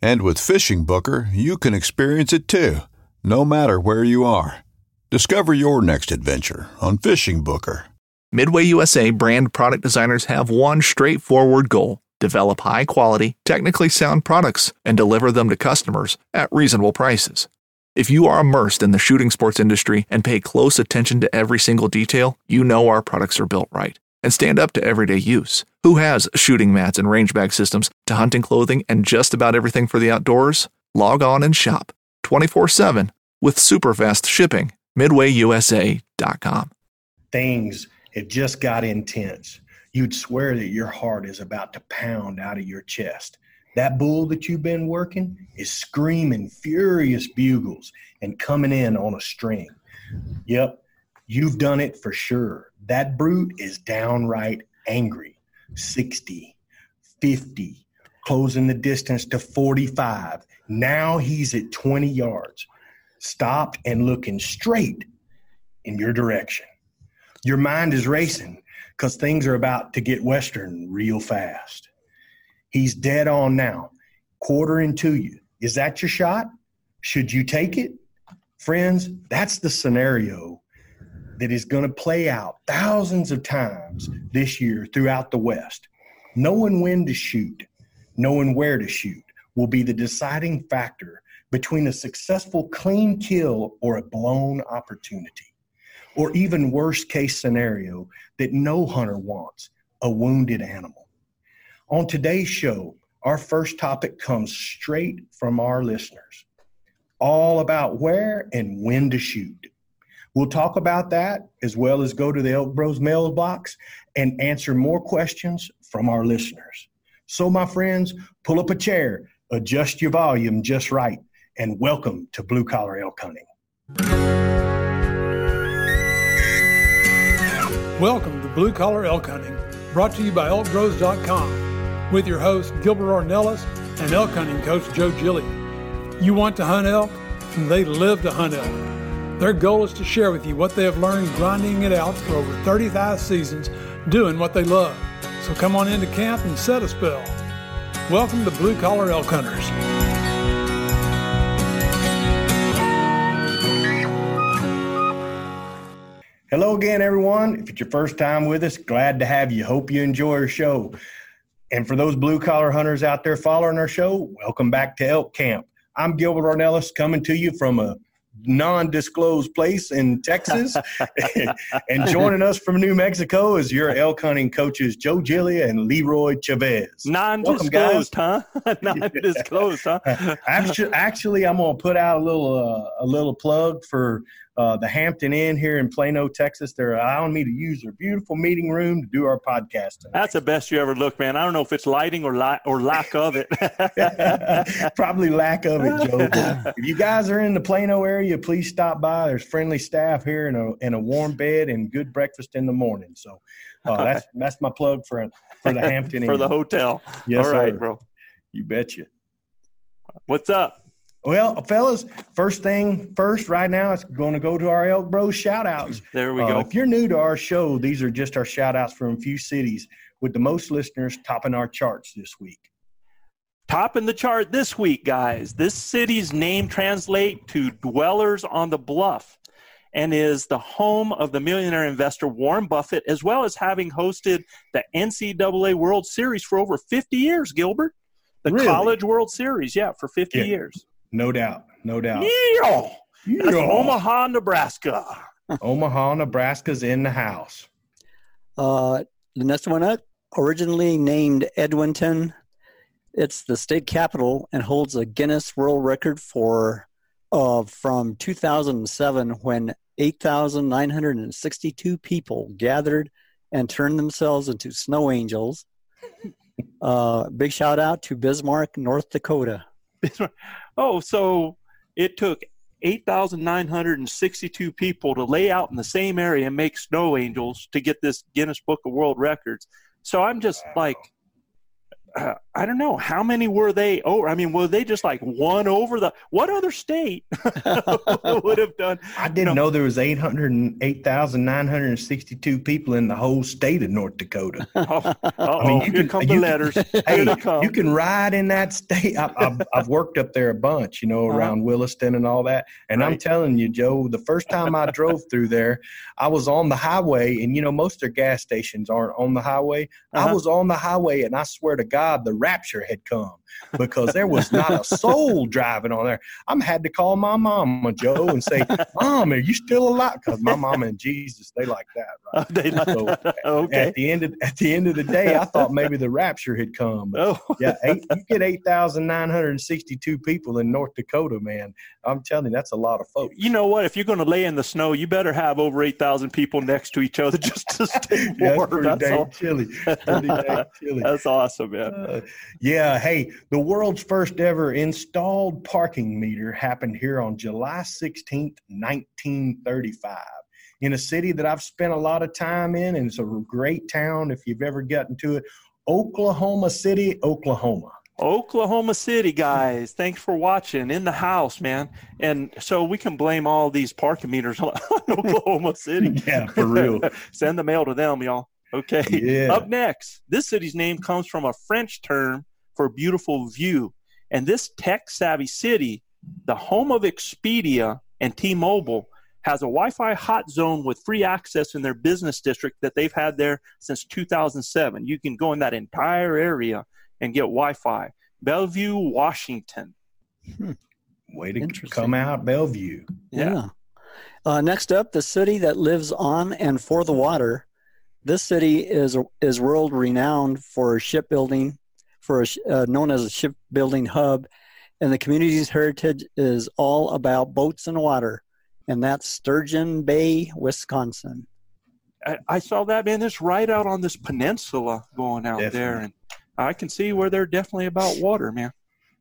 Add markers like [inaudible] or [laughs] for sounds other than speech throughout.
And with Fishing Booker, you can experience it too, no matter where you are. Discover your next adventure on Fishing Booker. Midway USA brand product designers have one straightforward goal develop high quality, technically sound products and deliver them to customers at reasonable prices. If you are immersed in the shooting sports industry and pay close attention to every single detail, you know our products are built right and stand up to everyday use. Who has shooting mats and range bag systems to hunting clothing and just about everything for the outdoors? Log on and shop 24 7 with super fast shipping. MidwayUSA.com. Things have just got intense. You'd swear that your heart is about to pound out of your chest. That bull that you've been working is screaming furious bugles and coming in on a string. Yep, you've done it for sure. That brute is downright angry. 60, 50, closing the distance to 45. Now he's at 20 yards, stopped and looking straight in your direction. Your mind is racing because things are about to get Western real fast. He's dead on now, quartering to you. Is that your shot? Should you take it? Friends, that's the scenario that is going to play out thousands of times this year throughout the West. Knowing when to shoot, knowing where to shoot will be the deciding factor between a successful clean kill or a blown opportunity. Or even worst case scenario that no hunter wants, a wounded animal. On today's show, our first topic comes straight from our listeners, all about where and when to shoot. We'll talk about that as well as go to the Elk Bros mailbox and answer more questions from our listeners. So, my friends, pull up a chair, adjust your volume just right, and welcome to Blue Collar Elk Hunting. Welcome to Blue Collar Elk Hunting, brought to you by elkbros.com with your host, Gilbert Ornelas, and elk hunting coach, Joe Gilly. You want to hunt elk, and they live to hunt elk. Their goal is to share with you what they have learned grinding it out for over 35 seasons, doing what they love. So come on into camp and set a spell. Welcome to Blue Collar Elk Hunters. Hello again, everyone. If it's your first time with us, glad to have you. Hope you enjoy our show. And for those blue collar hunters out there following our show, welcome back to Elk Camp. I'm Gilbert Ornelas coming to you from a non-disclosed place in Texas. [laughs] and joining us from New Mexico is your elk hunting coaches Joe Gillia and Leroy Chavez. [laughs] [laughs] Non-disclosed, huh? non-disclosed, huh? actually, actually, I'm gonna put out a little uh, a little plug for uh, the Hampton Inn here in Plano, Texas. They're allowing me to use their beautiful meeting room to do our podcast. Tonight. That's the best you ever look, man. I don't know if it's lighting or or lack of it. [laughs] Probably lack of it, Joe. [laughs] if you guys are in the Plano area, please stop by. There's friendly staff here and a and a warm bed and good breakfast in the morning. So uh, [laughs] that's that's my plug for for the Hampton Inn. for Inn. the hotel. Yes, All right, sir. bro. You betcha. What's up? Well, fellas, first thing first, right now, it's going to go to our Elk Bros shout outs. [laughs] There we Uh, go. if you're new to our show, these are just our shout outs from a few cities with the most listeners topping our charts this week. Topping the chart this week, guys. This city's name translate to dwellers on the bluff and is the home of the millionaire investor Warren Buffett, as well as having hosted the NCAA World Series for over 50 years, Gilbert. The Really? College World Series, yeah, for 50 Yeah. years. No doubt. No doubt. Yeah. That's Yeah. Omaha, Nebraska. Omaha, Nebraska's in the house. Uh, the next one up, originally named Edwinton, it's the state capital and holds a Guinness World Record for uh, from 2007 when 8,962 people gathered and turned themselves into snow angels. [laughs] Uh, big shout out to Bismarck, North Dakota. [laughs] Oh, so it took 8,962 people to lay out in the same area and make snow angels to get this Guinness Book of World Records. So I'm just wow. like, [clears throat] I don't know how many were they over. I mean, were they just like one over the? What other state [laughs] would have done? I didn't you know, know there was eight hundred and eight thousand nine hundred and sixty-two people in the whole state of North Dakota. [laughs] oh, I mean, you can, come the letters. [laughs] hey, you can ride in that state. I, have I've worked up there a bunch, you know, uh-huh. around uh-huh. Williston and all that. And right. I'm telling you, Joe, the first time I drove through there, I was on the highway, and you know, most of their gas stations aren't on the highway. Uh-huh. I was on the highway, and I swear to God, the rapture had come because there was not a soul driving on there. I'm had to call my mama Joe and say, "Mom, are you still alive?" Because my mama and Jesus, they like that, right? they like so that. okay. At the end of at the end of the day, I thought maybe the rapture had come. But oh. yeah, eight, you get eight thousand nine hundred sixty-two people in North Dakota, man. I'm telling you, that's a lot of folks. You know what? If you're going to lay in the snow, you better have over eight thousand people next to each other [laughs] just to stay warm. yeah, that's pretty dang chilly. Pretty dang [laughs] chilly. That's awesome, man. Uh, yeah. Hey, the world's first ever installed parking meter happened here on July 16th, 1935 in a city that I've spent a lot of time in, and it's a great town if you've ever gotten to it Oklahoma City, Oklahoma. Oklahoma City, guys. Thanks for watching in the house, man. And so we can blame all these parking meters [laughs] on Oklahoma City. [laughs] yeah, for real. [laughs] Send the mail to them, y'all. Okay. Yeah. Up next, this city's name comes from a French term for beautiful view. And this tech savvy city, the home of Expedia and T Mobile, has a Wi Fi hot zone with free access in their business district that they've had there since 2007. You can go in that entire area and get Wi Fi. Bellevue, Washington. Hmm. Way to come out, Bellevue. Yeah. yeah. Uh, next up, the city that lives on and for the water. This city is is world renowned for shipbuilding, for a, uh, known as a shipbuilding hub, and the community's heritage is all about boats and water, and that's Sturgeon Bay, Wisconsin. I, I saw that man. This right out on this peninsula going out definitely. there, and I can see where they're definitely about water, man.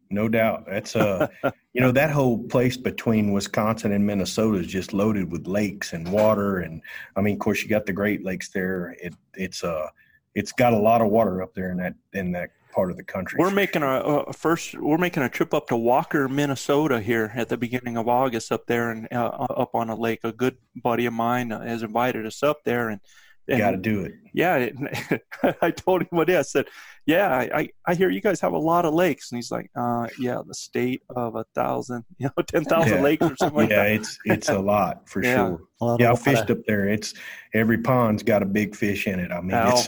No doubt. That's uh [laughs] you know, that whole place between Wisconsin and Minnesota is just loaded with lakes and water and I mean of course you got the Great Lakes there. It it's uh it's got a lot of water up there in that in that part of the country. We're making a, a, first. We're making a trip up to Walker, Minnesota here at the beginning of August up there and uh, up on a lake. A good buddy of mine has invited us up there, and got to do it. Yeah, it, [laughs] I told him what I said. Yeah, I, I hear you guys have a lot of lakes, and he's like, uh, yeah, the state of a thousand, [laughs] you know, ten thousand yeah. lakes or something like yeah, that. Yeah, it's [laughs] it's a lot for yeah. sure. yeah, I fished up there. It's every pond's got a big fish in it. I mean, it's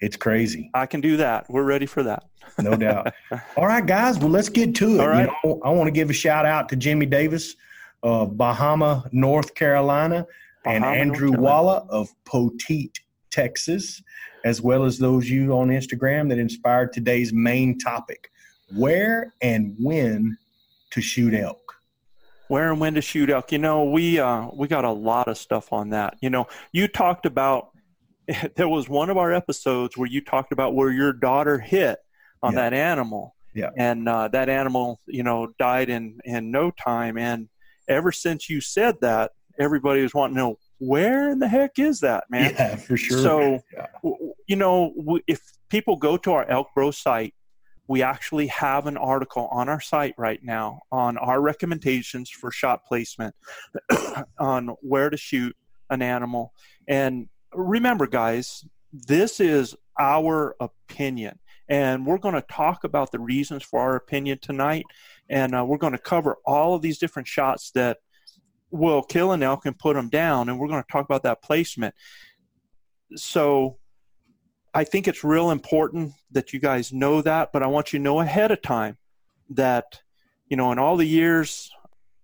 it's crazy. I can do that. We're ready for that. no doubt. All right, guys. Well, let's get to it. All right. You know, I want to give a shout out to Jimmy Davis of Bahama, North Carolina, Bahama, and Andrew Walla of Poteet, Texas, as well as those you on Instagram that inspired today's main topic where and when to shoot elk. Where and when to shoot elk. You know, we uh, we got a lot of stuff on that. You know, you talked about [laughs] there was one of our episodes where you talked about where your daughter hit on yeah. that animal. Yeah. And uh, that animal, you know, died in in no time. And ever since you said that, everybody was wanting to know where in the heck is that, man? Yeah, for sure. So, yeah. you know, if people go to our Elk Bro site, we actually have an article on our site right now on our recommendations for shot placement [coughs] on where to shoot an animal. And remember, guys, this is our opinion. And we're going to talk about the reasons for our opinion tonight. And uh, we're going to cover all of these different shots that will kill an elk and put them down. And we're going to talk about that placement. So I think it's real important that you guys know that, but I want you to know ahead of time that, you know, in all the years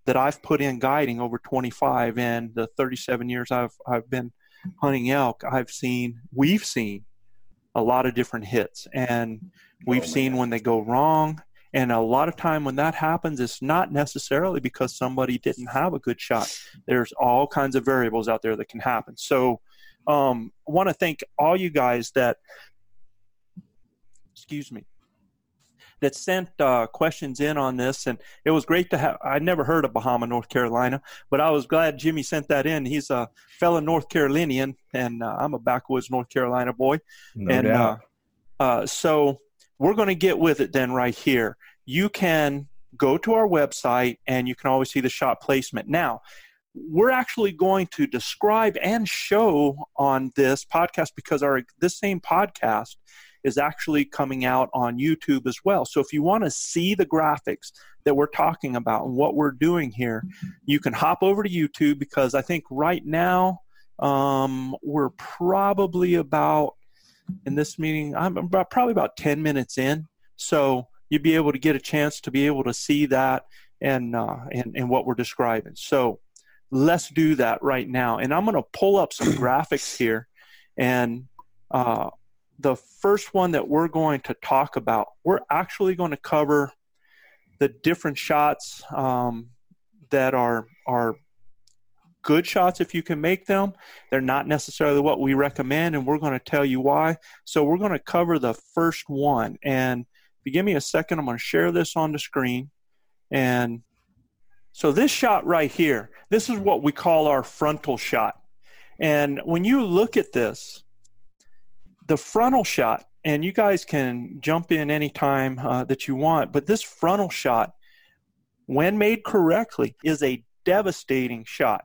that I've put in guiding over 25 and the 37 years I've, I've been hunting elk, I've seen, we've seen a lot of different hits and we've oh, seen when they go wrong and a lot of time when that happens, it's not necessarily because somebody didn't have a good shot. There's all kinds of variables out there that can happen. So um, I want to thank all you guys that, excuse me, that sent uh, questions in on this, and it was great to have. I never heard of Bahama, North Carolina, but I was glad Jimmy sent that in. He's a fellow North Carolinian, and uh, I'm a backwoods North Carolina boy. No and doubt. Uh, uh, so we're going to get with it then right here. You can go to our website, and you can always see the shot placement. Now, we're actually going to describe and show on this podcast because our this same podcast is actually coming out on YouTube as well. So if you want to see the graphics that we're talking about and what we're doing here, you can hop over to YouTube because I think right now um, we're probably about in this meeting I'm about probably about 10 minutes in. So you'd be able to get a chance to be able to see that and uh, and, and what we're describing. So let's do that right now. And I'm going to pull up some [clears throat] graphics here. And uh, the first one that we're going to talk about, we're actually going to cover the different shots um, that are are good shots if you can make them. They're not necessarily what we recommend, and we're going to tell you why. So we're going to cover the first one. And if you give me a second, I'm going to share this on the screen. And so this shot right here, this is what we call our frontal shot. And when you look at this, the frontal shot, and you guys can jump in anytime uh, that you want, but this frontal shot, when made correctly, is a devastating shot.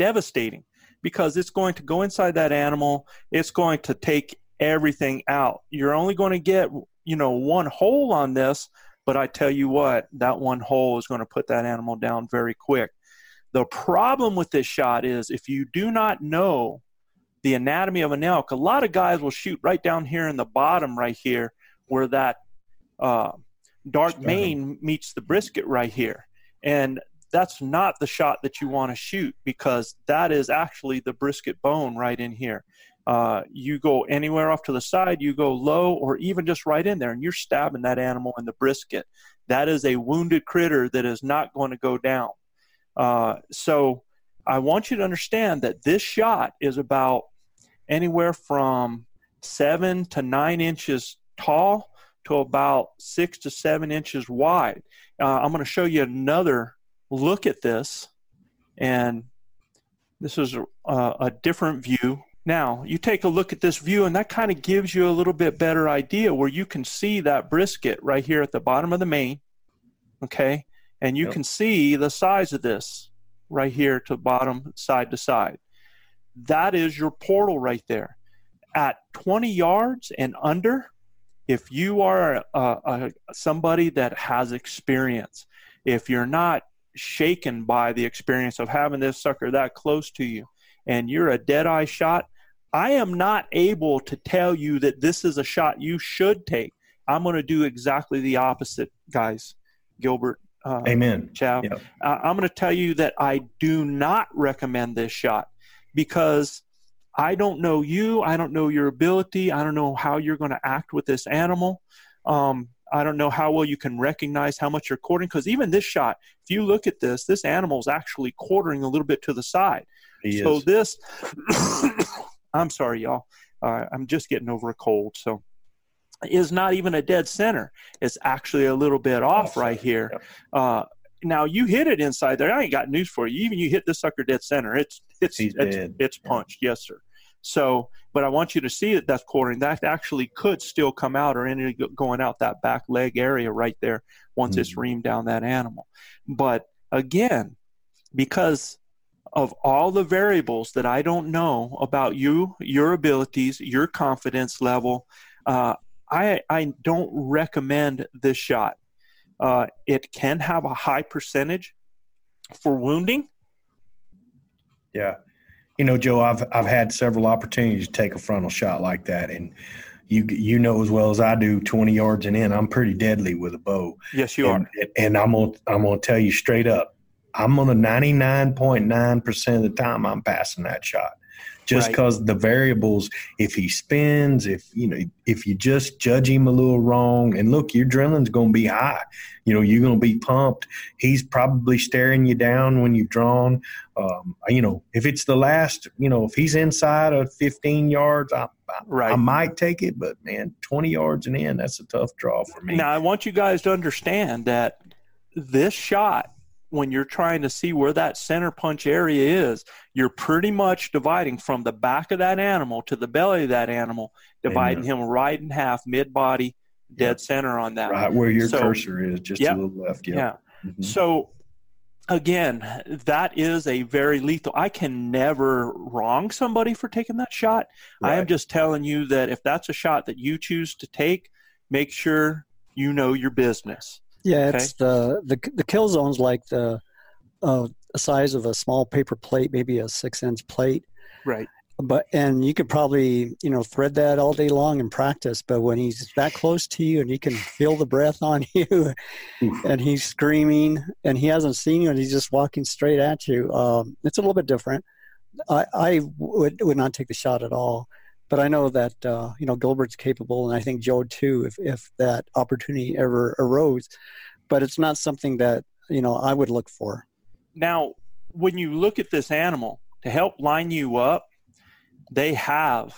Devastating because it's going to go inside that animal, it's going to take everything out. You're only going to get, you know, one hole on this, but I tell you what, that one hole is going to put that animal down very quick. The problem with this shot is if you do not know the anatomy of an elk, a lot of guys will shoot right down here in the bottom, right here, where that uh, dark mane meets the brisket right here. And that's not the shot that you want to shoot because that is actually the brisket bone right in here. Uh, you go anywhere off to the side, you go low, or even just right in there, and you're stabbing that animal in the brisket. That is a wounded critter that is not going to go down. Uh, so I want you to understand that this shot is about anywhere from seven to nine inches tall to about six to seven inches wide. Uh, I'm going to show you another look at this, and this is a, a different view. Now, you take a look at this view, and that kind of gives you a little bit better idea where you can see that brisket right here at the bottom of the main, Okay, and you Yep. can see the size of this right here to bottom, side to side. That is your portal right there. At 20 yards and under, if you are a, a, somebody that has experience, if you're not shaken by the experience of having this sucker that close to you, and you're a dead eye shot, I am not able to tell you that this is a shot you should take. I'm going to do exactly the opposite, guys. Gilbert, uh, Amen. Chow. Yep. Uh, I'm going to tell you that I do not recommend this shot because I don't know you. I don't know your ability. I don't know how you're going to act with this animal. Um, I don't know how well you can recognize how much you're quartering because even this shot, if you look at this, this animal is actually quartering a little bit to the side. He so is. this, [coughs] I'm sorry, y'all. Uh, I'm just getting over a cold. So is not even a dead center. It's actually a little bit off right here. yep. Uh, now you hit it inside there. I ain't got news for you. Even you hit this sucker dead center. It's it's He's it's, dead. it's punched. Yes, sir. So, but I want you to see that that's quartering. That actually could still come out or end up going out that back leg area right there once it's Mhm. reamed down that animal. But again, because of all the variables that I don't know about you, your abilities, your confidence level, uh, I I don't recommend this shot. Uh, it can have a high percentage for wounding. Yeah. You know, Joe, I've I've had several opportunities to take a frontal shot like that, and you you know as well as I do, twenty yards and in, I'm pretty deadly with a bow. Yes, you and, are. And I'm gonna I'm gonna tell you straight up, I'm on a ninety nine point nine percent of the time I'm passing that shot. Just Right. because the variables if he spins if you know if you just judge him a little wrong and look your adrenaline's going to be high you know you're going to be pumped he's probably staring you down when you've drawn um, you know if it's the last you know if he's inside of 15 yards I, I, Right. I might take it but man 20 yards and in that's a tough draw for me Now, I want you guys to understand that this shot, when you're trying to see where that center punch area is, you're pretty much dividing from the back of that animal to the belly of that animal, dividing him right in half, mid body, dead center on that. right where your So- cursor is just Yep. a little left Yeah. yeah, Mhm. So, again, that is a very lethal. I can never wrong somebody for taking that shot. I am just telling you that if that's a shot that you choose to take, make sure you know your business. Yeah, Okay. it's the the the kill zone's like the uh, size of a small paper plate, maybe a six inch plate. Right. But and you could probably you know thread that all day long and practice. But when he's that close to you and you can feel the breath on [laughs] you, Oof. and he's screaming and he hasn't seen you and he's just walking straight at you, um, it's a little bit different. I, I would would not take the shot at all. But I know that uh, you know Gilbert's capable, and I think Joe too, if if that opportunity ever arose. But it's not something that you know I would look for. Now, when you look at this animal, to help line you up, they have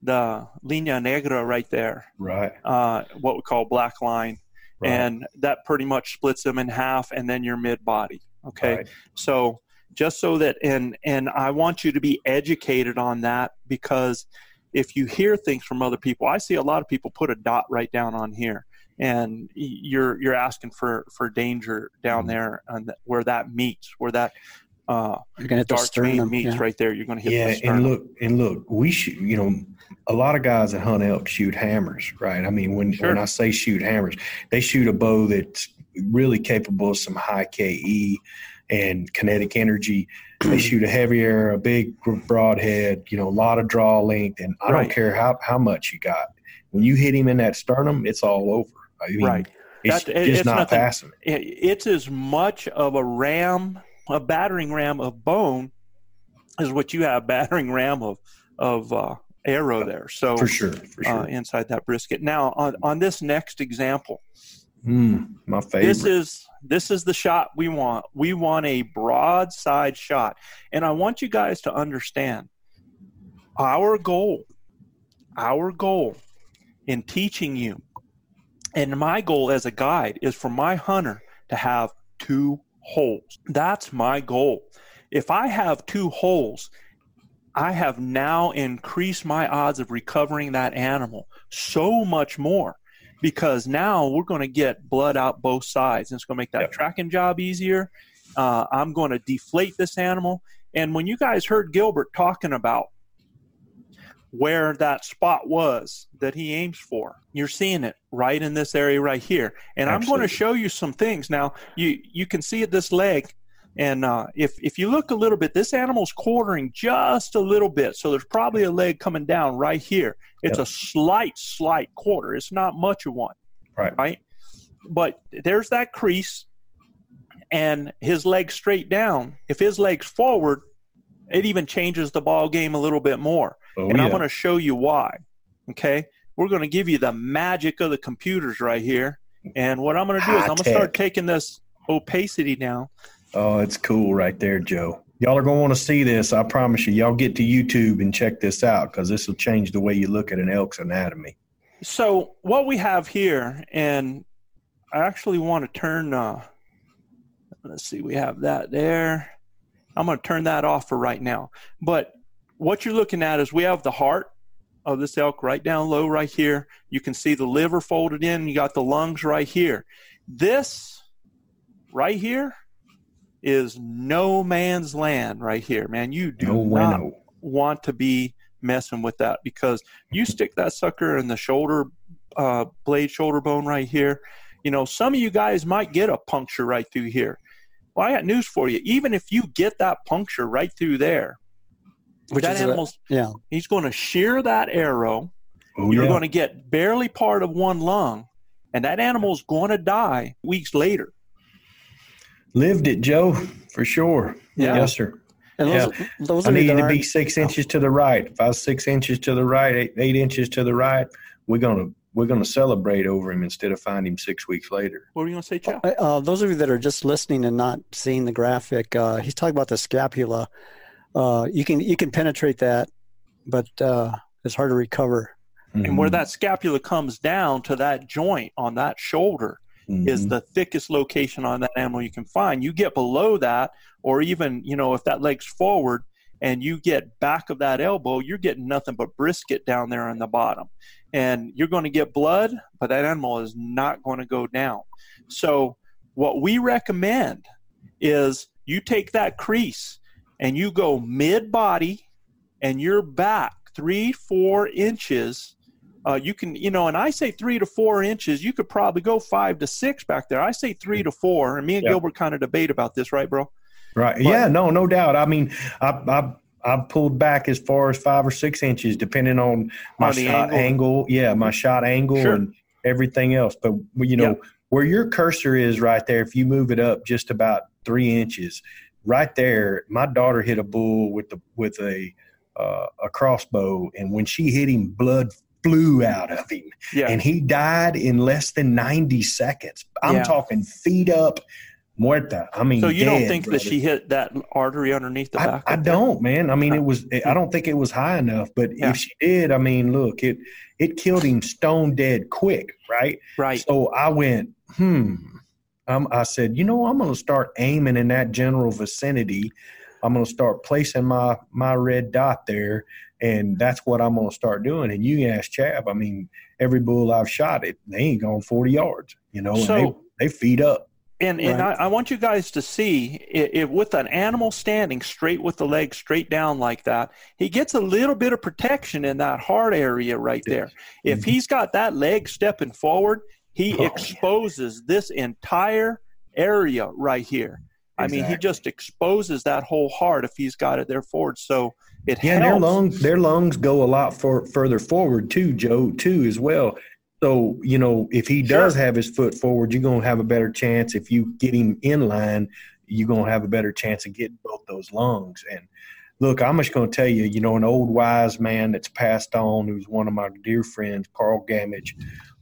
the linea negra right there, right uh, what we call black line, right and that pretty much splits them in half, and then your mid body. Okay, right. so just so that and and I want you to be educated on that because if you hear things from other people, I see a lot of people put a dot right down on here, and you're you're asking for for danger down Mhm. there and where that meets, where that uh, You're gonna hit dark vein sternum. meets yeah. right there. You're going to hit yeah, the and look, and look, we shoot. You know, a lot of guys that hunt elk shoot hammers, right? I mean, when Sure. when I say shoot hammers, they shoot a bow that's really capable of some high KE and kinetic energy. they shoot a heavy arrow, a big broadhead, you know, a lot of draw length, and I Right. don't care how how much you got. When you hit him in that sternum, it's all over. I mean, Right. It's That- just it's not nothing- passing. It- it's as much of a ram, a battering ram of bone, as what you have [laughs] battering ram of of uh, arrow there. So For sure, for sure. uh, inside that brisket. Now on on this next example, Mm, my favorite. this is this is the shot we want. We want a broadside shot, and I want you guys to understand our goal. Our goal in teaching you, and my goal as a guide is for my hunter to have two holes. That's my goal. If I have two holes, I have now increased my odds of recovering that animal so much more because now we're going to get blood out both sides. And it's going to make that Yep. tracking job easier. Uh, I'm going to deflate this animal. And when you guys heard Gilbert talking about where that spot was that he aims for, you're seeing it right in this area right here. And I'm going to show you some things. Now, you, you can see at this leg. And uh, if, if you look a little bit, this animal's quartering just a little bit. So there's probably a leg coming down right here. It's Yep. a slight, slight quarter. It's not much of one right. right? But there's that crease, and his legs straight down. If his legs forward, it even changes the ball game a little bit more. Oh, and I'm going to show you why. Okay, we're going to give you the magic of the computers right here. And what I'm going to do is I'm going to start taking this opacity down. Oh, it's cool right there, Joe. Y'all are going to want to see this. I promise you. Y'all get to YouTube and check this out because this will change the way you look at an elk's anatomy. So what we have here, and I actually want to turn. Uh, let's see, we have that there. I'm going to turn that off for right now. But what you're looking at is we have the heart of this elk right down low right here. You can see the liver folded in. You got the lungs right here. This right here is no man's land right here, man. You do No not want to be messing with that because you stick that sucker in the shoulder uh, blade shoulder bone right here. You know some of you guys might get a puncture right through here. Well i got news for you. Even if you get that puncture right through there Which that is a- animal's Yeah, he's going to shear that arrow. Oh, you're yeah. going to get barely part of one lung and that animal's going to die weeks later Lived it, Joe, for sure. Yeah. Yes, sir. And those, Yeah. those I of you need to be six inches to the right. If I was six inches to the right, eight, eight inches to the right, we're gonna we're gonna celebrate over him instead of find him six weeks later. What were you going to say, Joe? Uh, those of you that are just listening and not seeing the graphic, uh, he's talking about the scapula. Uh, you can you can penetrate that, but uh, it's hard to recover. And where Mhm. that scapula comes down to that joint on that shoulder is Mhm. the thickest location on that animal you can find. You get below that, or even, you know, if that leg's forward and you get back of that elbow, you're getting nothing but brisket down there on the bottom. And you're going to get blood, but that animal is not going to go down. So, what we recommend is you take that crease and you go mid body and you're back three, four inches uh, you can, you know, and I say three to four inches. You could probably go five to six back there. I say three to four. And me and Yeah. Gilbert kind of debate about this, right, bro? Right. But- yeah. No. No doubt. I mean, I I I've pulled back as far as five or six inches, depending on my On shot angle. angle. Yeah, my shot angle Sure. and everything else. But you know Yeah. where your cursor is right there. If you move it up just about three inches, right there, my daughter hit a bull with the with a uh, a crossbow, and when she hit him, blood flew out of him Yeah. and he died in less than 90 seconds. I'm Yeah. talking feet up, muerta. I mean, so you don't dead, think that she hit that artery underneath the I, back? I don't, man. I mean, it was. I don't think it was high enough, but Yeah. if she did, I mean, look, it it killed him stone dead quick, right? Right. So I went, hmm. Um, I said, you know, I'm going to start aiming in that general vicinity. I'm going to start placing my my red dot there, and that's what I'm going to start doing. And you can ask Chab. I mean, every bull I've shot, it they ain't gone 40 yards, you know, and So- they they feed up. And and I, I want you guys to see i if with an animal standing straight with the leg straight down like that, he gets a little bit of protection in that heart area right there. If Mhm. he's got that leg stepping forward, he Oh, yeah. exposes this entire area right here. I mean, he just exposes that whole heart if he's got it there forward. So it Yeah, their lungs their lungs go a lot for, further forward too, Joe, too as well. So you know, if he does Sure. have his foot forward, you're gonna have a better chance. If you get him in line, you're gonna have a better chance of getting both those lungs. And look, I'm just gonna tell you, you know, an old wise man that's passed on, who's one of my dear friends, Carl Gamage,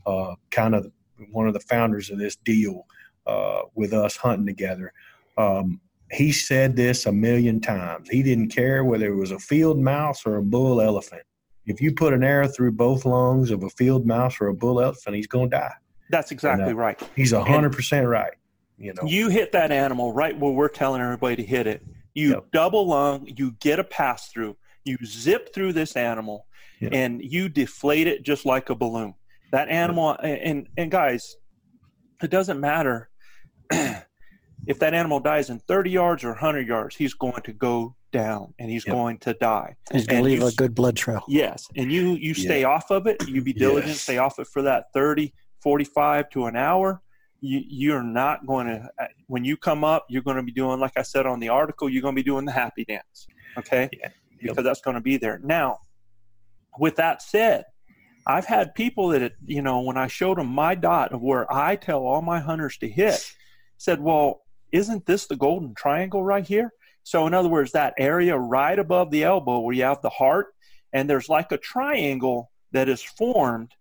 uh, kind of one of the founders of this deal uh, with us hunting together. Um, he said this a million times. He didn't care whether it was a field mouse or a bull elephant. If you put an arrow through both lungs of a field mouse or a bull elephant, he's going to die. That's exactly And, uh, right. He's a hundred percent right. You know, You hit that animal right where we're telling everybody to hit it. You Yep. double lung, you get a pass through, you zip through this animal, Yep. and you deflate it just like a balloon. That animal, and and guys, it doesn't matter [clears throat] if that animal dies in 30 yards or 100 yards, he's going to go down and he's Yep. going to die. He's going to leave you a s- good blood trail. Yes, and you you stay off of it. You be diligent, Yes. stay off it for that 30, 45 to an hour. You you're not going to uh, when you come up, you're going to be doing like I said on the article, you're going to be doing the happy dance. Okay? Yeah. Yep. Because that's going to be there. Now, with that said, I've had people that you know when I showed them my dot of where I tell all my hunters to hit, said, "Well, isn't this the golden triangle right here?" So, in other words, that area right above the elbow where you have the heart, and there's like a triangle that is formed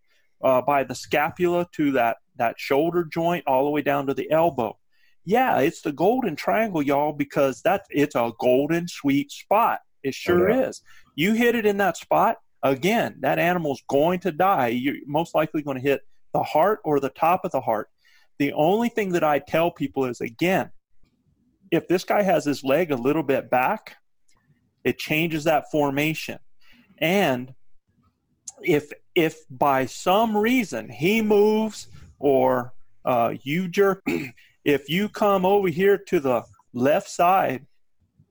uh, by the scapula to that that shoulder joint all the way down to the elbow. Yeah, it's the golden triangle, y'all, because that it's a golden sweet spot. It sure yeah. is. You hit it in that spot, again, that animal's going to die. You're most likely going to hit the heart or the top of the heart. The only thing that I tell people is again, if this guy has his leg a little bit back, it changes that formation. And if if by some reason he moves or uh, you jerk, [clears throat] if you come over here to the left side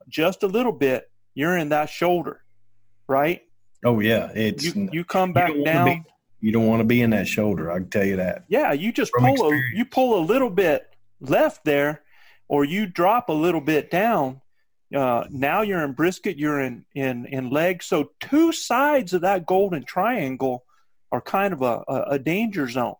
just a little bit, you're in that shoulder, right? oh yeah, it's You you come back don't down. be- you don't want to be in that shoulder. I can tell you that. Yeah, you just From pull a, you pull a little bit left there, or you drop a little bit down. Uh, now you're in brisket, you're in in in leg. So two sides of that golden triangle are kind of a, a, a danger zone.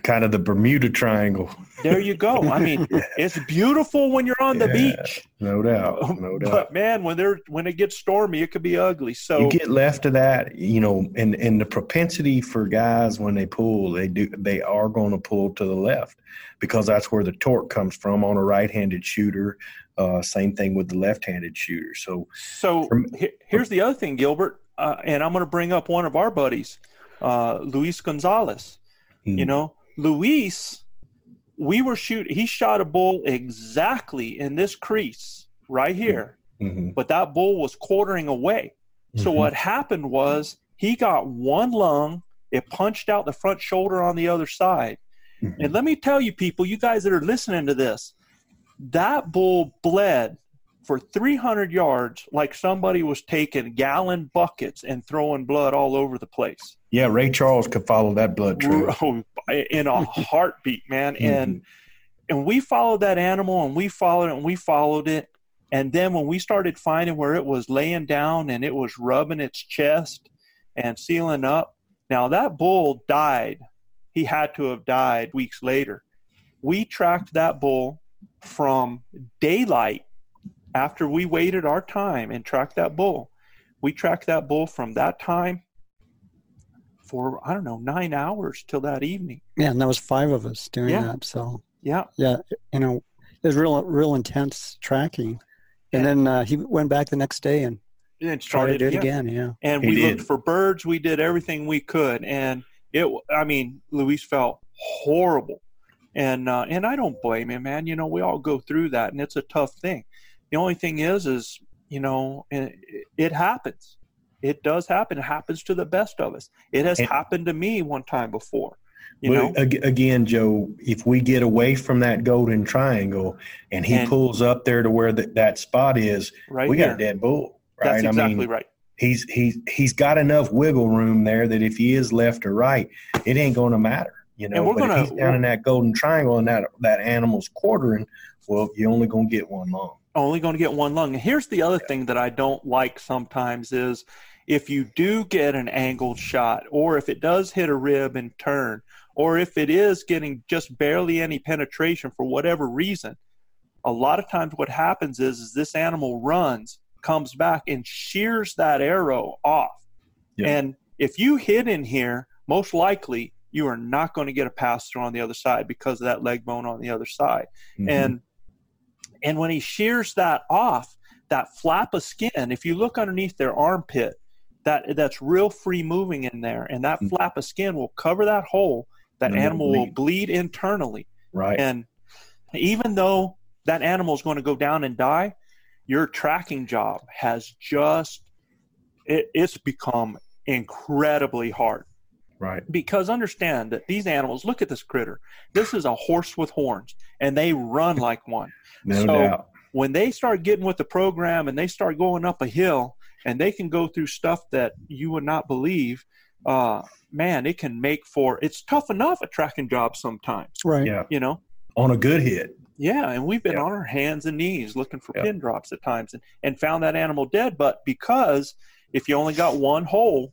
Kind of the Bermuda Triangle. There you go. I mean, [laughs] it's beautiful when you're on the Yeah, beach, No doubt. [laughs] No doubt. but man, when they're when it gets stormy, it could be ugly. So you get left of that, you know, and and the propensity for guys when they pull, they do they are going to pull to the left because that's where the torque comes from on a right-handed shooter. Uh, same thing with the left-handed shooter. So So From- here's the other thing, Gilbert, uh, and I'm going to bring up one of our buddies, uh, Luis Gonzalez. Hmm. You know, Luis, we were shoot. He shot a bull exactly in this crease right here, mhm, but that bull was quartering away. So mhm. what happened was he got one lung. It punched out the front shoulder on the other side. Mhm. And let me tell you, people, you guys that are listening to this, that bull bled for 300 yards like somebody was taking gallon buckets and throwing blood all over the place. Yeah, Ray Charles could follow that blood trail. [laughs] Oh, in a heartbeat, man. [laughs] Mm-hmm. And and we followed that animal and we followed it and we followed it. And then when we started finding where it was laying down and it was rubbing its chest and sealing up, now that bull died. He had to have died weeks later. We tracked that bull from daylight after we waited our time and tracked that bull. We tracked that bull from that time for, I don't know, nine hours till that evening. Yeah, and that was five of us doing Yeah. that. So Yeah. yeah, you know, it was real, real intense tracking. And then uh, he went back the next day and And tried started it again. again. Yeah. and He we did. looked for birds we did everything we could and it i mean luis felt horrible and uh, and i don't blame him man you know we all go through that and it's a tough thing the only thing is is you know it, it happens it does happen it happens to the best of us it has And- happened to me one time before you know again, Joe, if we get away from that golden triangle and he And- pulls up there to where that that spot is, right we got a dead bull, right? that's exactly I mean, right he's he's he's got enough wiggle room there that if he is left or right, it ain't going to matter, you know. And we're but gonna- if he's down in that golden triangle and that that animal's quartering, well, you're only going to get one lung. only going to get one lung. And here's the other thing that I don't like sometimes is if you do get an angled shot, or if it does hit a rib and turn, or if it is getting just barely any penetration for whatever reason, a lot of times what happens is, is this animal runs, comes back, and shears that arrow off. Yeah. And if you hit in here, most likely you are not going to get a pass through on the other side because of that leg bone on the other side Mhm. and and when he shears that off that flap of skin if you look underneath their armpit that that's real free moving in there and that Mhm. flap of skin will cover that hole. That And animal will bleed. bleed internally. Right, and even though that animal is going to go down and die your tracking job has just it, it's become incredibly hard. Right, because understand that these animals look at this critter. This is a horse with horns and they run like one. [laughs] No So- doubt. when they start getting with the program and they start going up a hill and they can go through stuff that you would not believe uh, man it can make for it's tough enough a tracking job sometimes Right. Yeah, you know on a good hit. yeah and we've been Yeah. on our hands and knees looking for Yeah. pin drops at times and, and found that animal dead but because if you only got one hole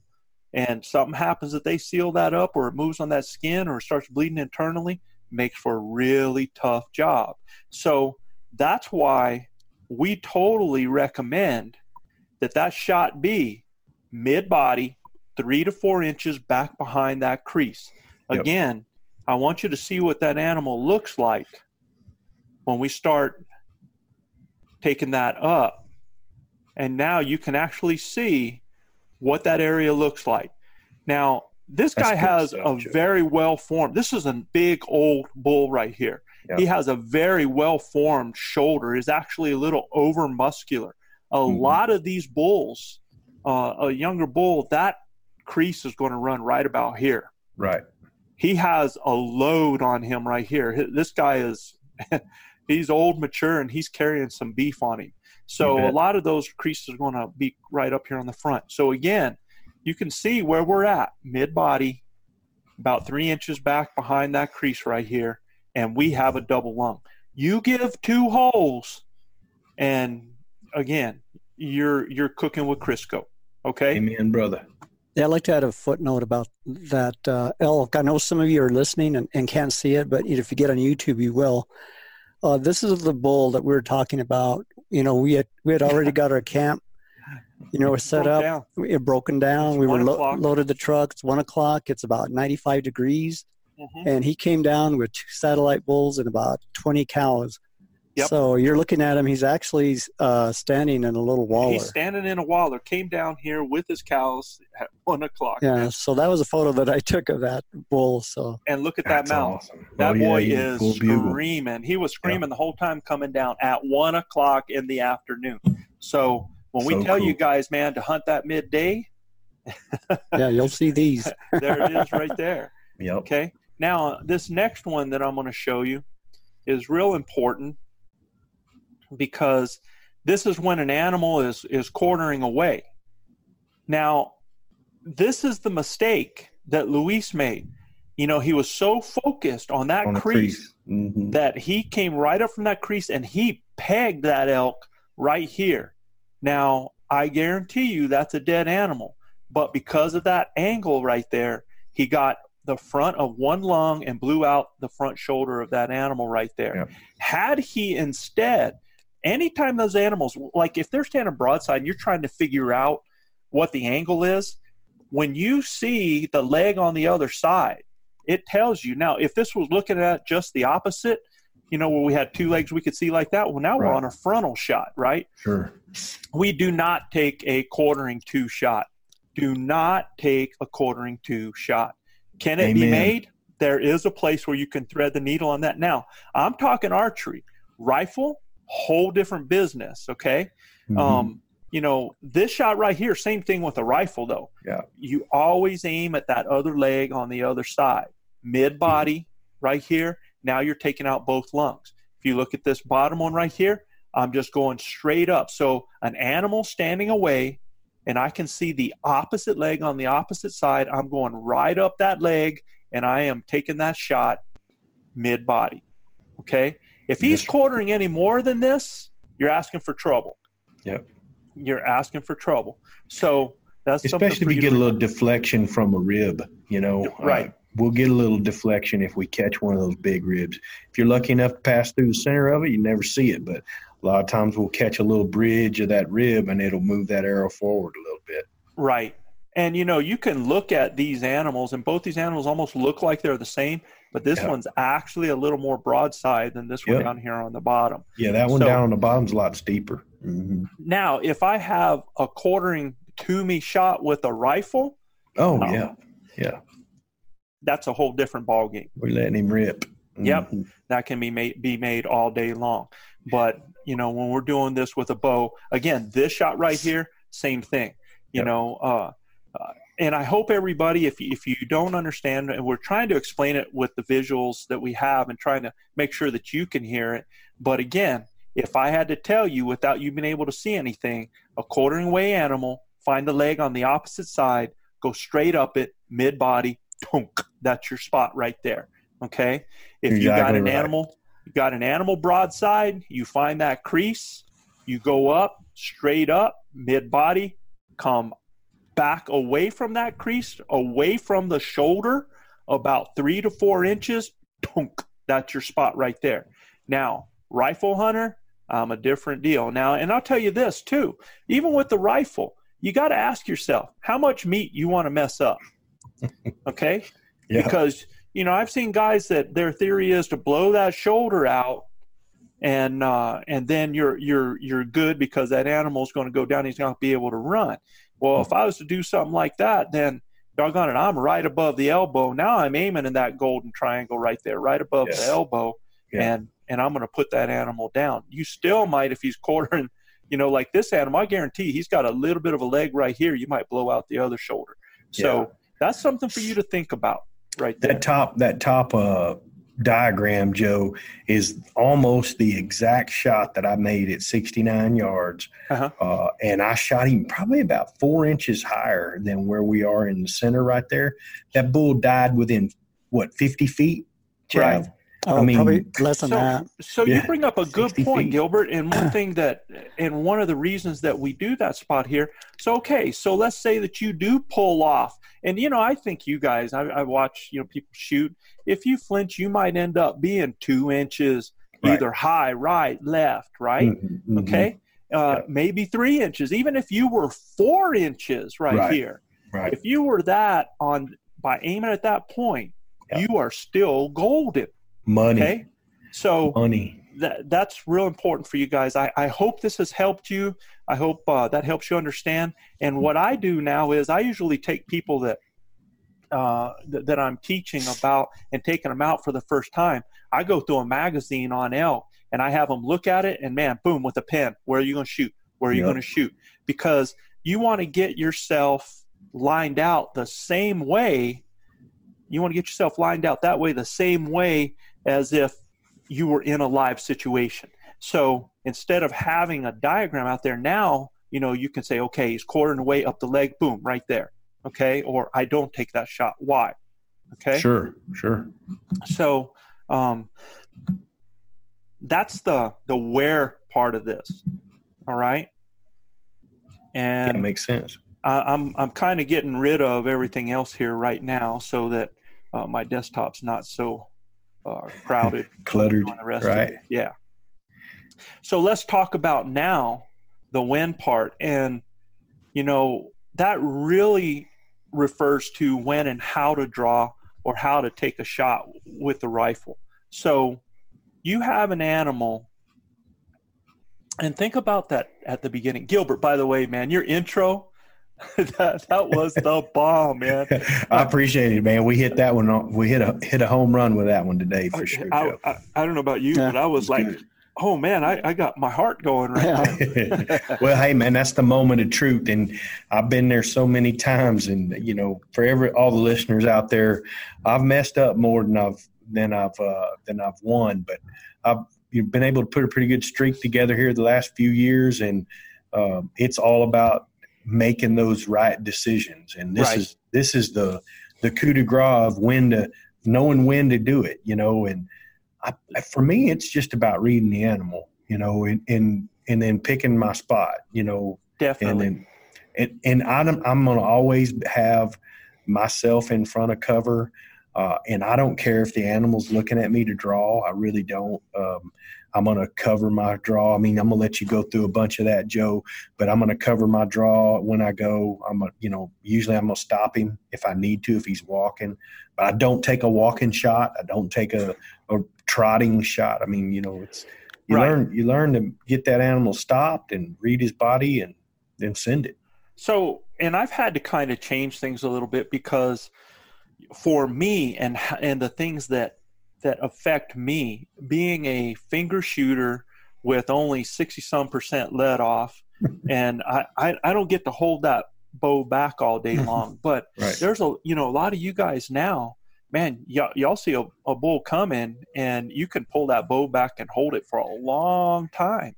and something happens that they seal that up or it moves on that skin or it starts bleeding internally makes for a really tough job so that's why we totally recommend that that shot be mid body three to four inches back behind that crease Yep. again i want you to see what that animal looks like when we start taking that up and now you can actually see what that area looks like now this That's guy has stuff, a Joe. very well formed this is a big old bull right here Yeah. he has a very well formed shoulder is actually a little over muscular a Mhm. lot of these bulls uh, a younger bull that crease is going to run right about here Right. he has a load on him right here. This guy is [laughs] he's old, mature, and he's carrying some beef on him. So a lot of those creases are going to be right up here on the front. So again, you can see where we're at mid body, about three inches back behind that crease right here, and we have a double lung. You give two holes, and again, you're you're cooking with Crisco. Okay. Amen, brother. Yeah, I'd like to add a footnote about that uh, elk. I know some of you are listening and, and can't see it, but if you get on YouTube, you will. Uh, this is the bull that we were talking about. You know, we had we had already got our camp, you know, set up. down. We had broken down. It's we were lo- loaded the truck. It's one o'clock. It's about ninety five degrees, Mhm. and he came down with two satellite bulls and about twenty cows. Yep. So you're looking at him. He's actually uh, standing in a little waller. He's standing in a waller. Came down here with his cows at one o'clock. yeah. So that was a photo that I took of that bull. So And look at that mouth. awesome. That Oh, boy he's a is screaming. He was screaming the whole time coming down at one o'clock in the afternoon. So when we So tell you guys, man, to hunt that midday, [laughs] yeah, you'll see these. [laughs] there it is right there. Yep. Okay. Now, this next one that I'm going to show you is real important because this is when an animal is is quartering away. Now, this is the mistake that Luis made. You know, he was so focused on that On crease, crease. Mhm. that he came right up from that crease and he pegged that elk right here. Now, I guarantee you that's a dead animal, but because of that angle right there, he got the front of one lung and blew out the front shoulder of that animal right there. Had he instead, anytime those animals, like if they're standing broadside and you're trying to figure out what the angle is, when you see the leg on the other side, it tells you. Now, if this was looking at just the opposite, you know, where we had two legs we could see like that, well, now we're on a frontal shot, right? Sure. We do not take a quartering to shot. Do not take a quartering to shot. Can it be made? There is a place where you can thread the needle on that. Now, I'm talking archery. Rifle, whole different business, okay? Mhm. Um, you know, this shot right here, same thing with a rifle though. Yeah. You always aim at that other leg on the other side. Mid body right here. Now you're taking out both lungs. If you look at this bottom one right here, I'm just going straight up. So an animal standing away and I can see the opposite leg on the opposite side. I'm going right up that leg and I am taking that shot mid body. Okay? If he's quartering any more than this, you're asking for trouble. Yep. You're asking for trouble. So that's Especially if you we get a little deflection from a rib, you know. uh, Right. we'll get a little deflection if we catch one of those big ribs. If you're lucky enough to pass through the center of it, you never see it. But a lot of times we'll catch a little bridge of that rib and it'll move that arrow forward a little bit. Right. And you know, you can look at these animals, and both these animals almost look like they're the same, but this Yeah. one's actually a little more broadside than this one Yep. down here on the bottom. Yeah, that one So- down on the bottom's a lot steeper. hmm Now, if I have a quartering to me shot with a rifle, Oh, Oh. yeah. Yeah. that's a whole different ball game. We're letting him rip. Yep. Mhm. That can be made be made all day long. But you know, when we're doing this with a bow, again, this shot right here, same thing. You Yep. know, uh, uh, and I hope everybody, if you, if you don't understand, and we're trying to explain it with the visuals that we have, and trying to make sure that you can hear it. But again, if I had to tell you without you being able to see anything, a quartering away animal, find the leg on the opposite side, go straight up it, mid body, tunk. That's your spot right there. Okay. If you got an right. animal, you got an animal broadside, you find that crease, you go up, straight up, mid body, come back away from that crease, away from the shoulder, about three to four inches, tunk. That's your spot right there. Now, rifle hunter, um, a different deal. Now, and I'll tell you this too, even with the rifle, you got to ask yourself how much meat you want to mess up. [laughs] Okay? Yeah. Because, you know, I've seen guys that their theory is to blow that shoulder out and uh, and then you're you're you're good because that animal's going to go down. He's not going to be able to run. Well, if I was to do something like that, then doggone it, I'm right above the elbow. Now I'm aiming in that golden triangle right there, right above Yes. the elbow, Yeah. and and I'm going to put that animal down. You still might, if he's [laughs] quartering, you know, like this animal. I guarantee he's got a little bit of a leg right here. You might blow out the other shoulder. So Yeah. that's something for you to think about, right there. That top that top uh, diagram, Joe, is almost the exact shot that I made at 69 yards, Uh-huh. uh, and I shot him probably about four inches higher than where we are in the center right there. That bull died within what 50 feet? Right. Oh, I mean- probably less than So, that. so you bring up a good point, feet. Gilbert. And one thing that, and one of the reasons that we do that spot here. So okay, so let's say that you do pull off, and you know, I think you guys, I, I watch, you know, people shoot. If you flinch, you might end up being two inches Right. either high, right, left, right. Mhm, mhm. Okay, uh, Yeah. maybe three inches. Even if you were four inches right, Right. here, Right. if you were that on by aiming at that point, Yeah. you are still golden. Money. Okay, so Money. that that's real important for you guys. I, I hope this has helped you. I hope uh, that helps you understand. And what I do now is I usually take people that uh, th- that I'm teaching about and taking them out for the first time. I go through a magazine on elk and I have them look at it and man, boom, with a pen. Where are you going to shoot? Where are you Yep. going to shoot? Because you want to get yourself lined out the same way. You want to get yourself lined out that way, the same way as if you were in a live situation. So instead of having a diagram out there now, you know, you can say, okay, he's quartering away up the leg, boom, right there. Okay. Or I don't take that shot. Why? Okay. Sure. Sure. So um, that's the the where part of this. All right. And That makes sense. I, I'm I'm kind of getting rid of everything else here right now so that uh, my desktop's not so uh, crowded [laughs] Cluttered. the rest Right. Yeah. So let's talk about now the when part. And, you know, that really refers to when and how to draw or how to take a shot with the rifle. So you have an animal. And think about that at the beginning. Gilbert, by the way, man, your intro, [laughs] that, that was the bomb, man. [laughs] I appreciate it, man. We hit that one. on- We hit a hit a home run with that one today for sure. I, I, I don't know about you, but I was like, oh man, I, I got my heart going right now. [laughs] well, hey, man, that's the moment of truth, and I've been there so many times. And you know, for every all the listeners out there, I've messed up more than I've than I've uh, than I've won, but I've you've been able to put a pretty good streak together here the last few years, and um, it's all about making those right decisions. And this Right. is this is the the coup de grace of when to knowing when to do it. You know, and I, for me, it's just about reading the animal. You know, and and and then picking my spot. You know, and Definitely. then and and I'm I'm gonna always have myself in front of cover, uh, and I don't care if the animal's looking at me to draw. I really don't. Um, I'm gonna cover my draw. I mean, I'm gonna let you go through a bunch of that, Joe, but I'm gonna cover my draw when I go. I'm gonna, you know, usually I'm gonna stop him if I need to if he's walking, but I don't take a walking shot. I don't take a, a trotting shot. I mean, you know, it's you Right. learn you learn to get that animal stopped and read his body and then send it. So, and I've had to kind of change things a little bit because for me and and the things that that affect me being a finger shooter with only 60 some percent let off [laughs] and I, I I don't get to hold that bow back all day [laughs] long but Right. there's a you know a lot of you guys now man y'all, y'all see a, a bull coming and you can pull that bow back and hold it for a long time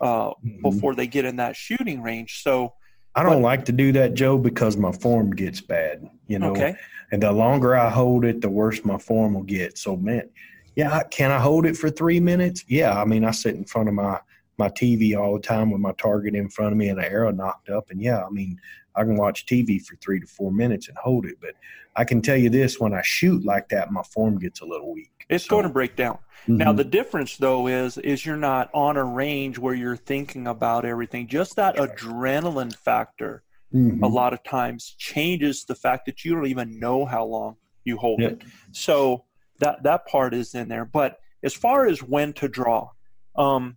uh, Mhm. before they get in that shooting range so I don't like to do that, Joe, because my form gets bad. You know, okay and the longer I hold it, the worse my form will get. So, man, yeah, I- can I hold it for three minutes? Yeah, I mean, I sit in front of my my TV all the time with my target in front of me and an arrow nocked up, and yeah, I mean, I can watch TV for three to four minutes and hold it. But I can tell you this: when I shoot like that, my form gets a little weak. It's So, going to break down. Now mhm. the difference though is is you're not on a range where you're thinking about everything. Just that adrenaline factor Mhm. a lot of times changes the fact that you don't even know how long you hold Yeah. it. So that that part is in there. But as far as when to draw, um,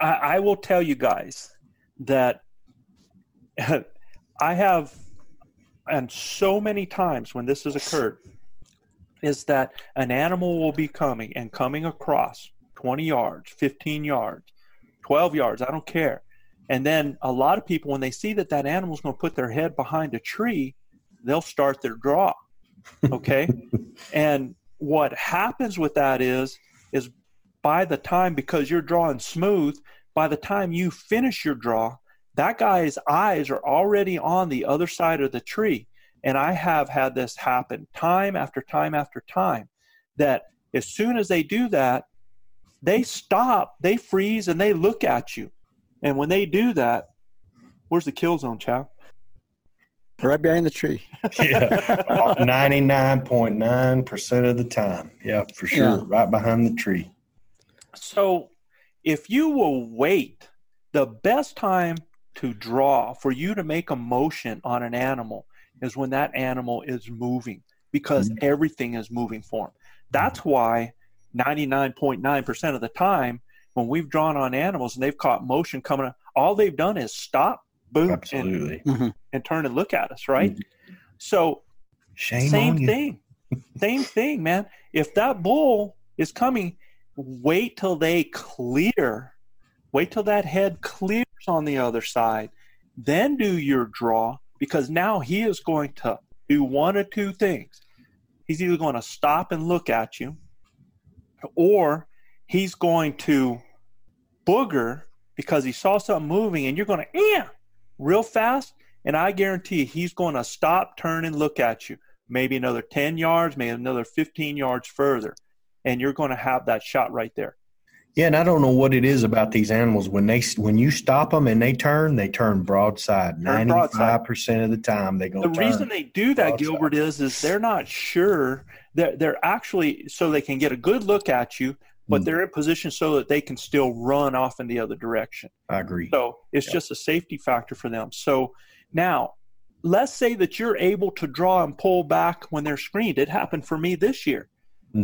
I, I will tell you guys that I have, and so many times when this has occurred, is that an animal will be coming and coming across 20 yards, 15 yards, 12 yards, I don't care. And then a lot of people, when they see that that animal's going to put their head behind a tree, they'll start their draw. Okay. [laughs] and what happens with that is, is by the time, because you're drawing smooth, by the time you finish your draw, that guy's eyes are already on the other side of the tree. And I have had this happen time after time after time that as soon as they do that, they stop, they freeze, and they look at you. And when they do that, where's the kill zone, Chow? Right behind the tree. [laughs] yeah, ninety nine point nine percent of the time. Yeah, for sure, Yeah. right behind the tree. So if you will wait, the best time to draw for you to make a motion on an animal is when that animal is moving because mm-hmm. everything is moving for him. That's mm-hmm. why 99.9% of the time when we've drawn on animals and they've caught motion coming, up, all they've done is stop, boom, and, Absolutely. Mm-hmm. and turn and look at us, right? So Shame same thing. Same thing, man. If that bull is coming, wait till they clear. Wait till that head clears on the other side. Then do your draw because now he is going to do one or two things. He's either going to stop and look at you, or he's going to booger because he saw something moving and you're going to, yeah, real fast. And I guarantee you, he's going to stop, turn, and look at you. Maybe another 10 yards, maybe another 15 yards further. And you're going to have that shot right there. Yeah, and I don't know what it is about these animals. When they when you stop them and they turn, they turn broadside. Ninety five percent of the time, they go. The reason they do that, broadside. Gilbert, is is they're not sure. They're, they're actually so they can get a good look at you, but Mm. they're in position so that they can still run off in the other direction. I agree. So it's Yeah. just a safety factor for them. So now, let's say that you're able to draw and pull back when they're screened. It happened for me this year.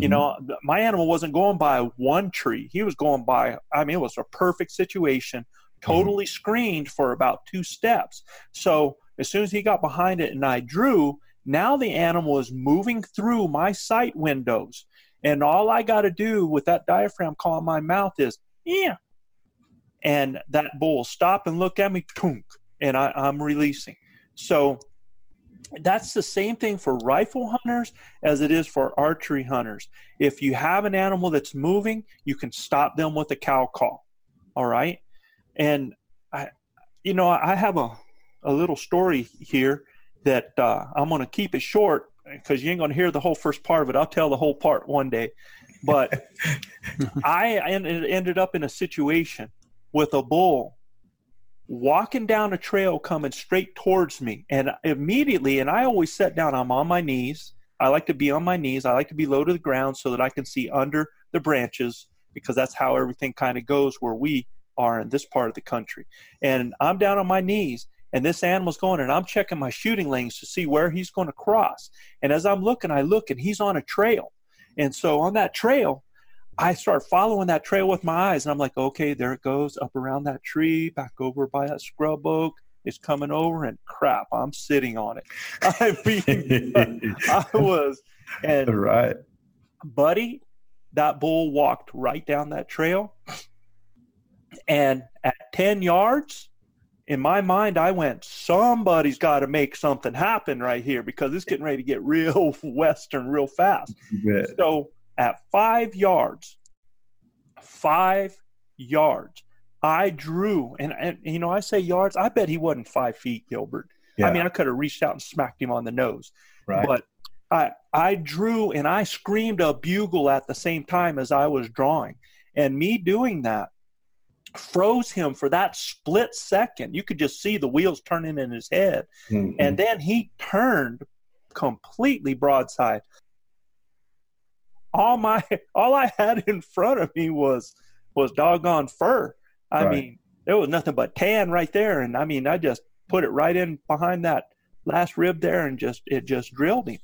You Mhm. know, my animal wasn't going by one tree. He was going by, I mean, it was a perfect situation, totally screened for about two steps. So as soon as he got behind it and I drew, now the animal is moving through my sight windows. And all I got to do with that diaphragm call in my mouth is, yeah. And that bull stop and look at me, tunk, and I, I'm releasing. So that's the same thing for rifle hunters as it is for archery hunters. If you have an animal that's moving, you can stop them with a cow call. All right. And I, you know, I have a, a little story here that uh, I'm going to keep it short because you ain't going to hear the whole first part of it. I'll tell the whole part one day. But [laughs] I en- ended up in a situation with a bull walking down a trail coming straight towards me. And immediately, and I always sit down, I'm on my knees. I like to be on my knees. I like to be low to the ground so that I can see under the branches because that's how everything kind of goes where we are in this part of the country. And I'm down on my knees and this animal's going and I'm checking my shooting lanes to see where he's going to cross. And as I'm looking, I look and he's on a trail. And so on that trail, I start following that trail with my eyes, and I'm like, okay, there it goes up around that tree, back over by that scrub oak. It's coming over, and crap, I'm sitting on it. [laughs] I mean, I was, and [laughs] right. buddy, that bull walked right down that trail, and at ten yards, in my mind, I went, somebody's got to make something happen right here because it's getting ready to get real [laughs] western real fast. So at five yards, five yards, I drew, and, and you know, I say yards. I bet he wasn't five feet, Gilbert. Yeah, I mean, I could have reached out and smacked him on the nose, right. but I I drew and I screamed a bugle at the same time as I was drawing, and me doing that froze him for that split second. You could just see the wheels turning in his head, Mhm. and then he turned completely broadside all my all i had in front of me was was doggone fur. I Right. mean there was nothing but tan right there. And i mean i just put it right in behind that last rib there and just it just drilled him.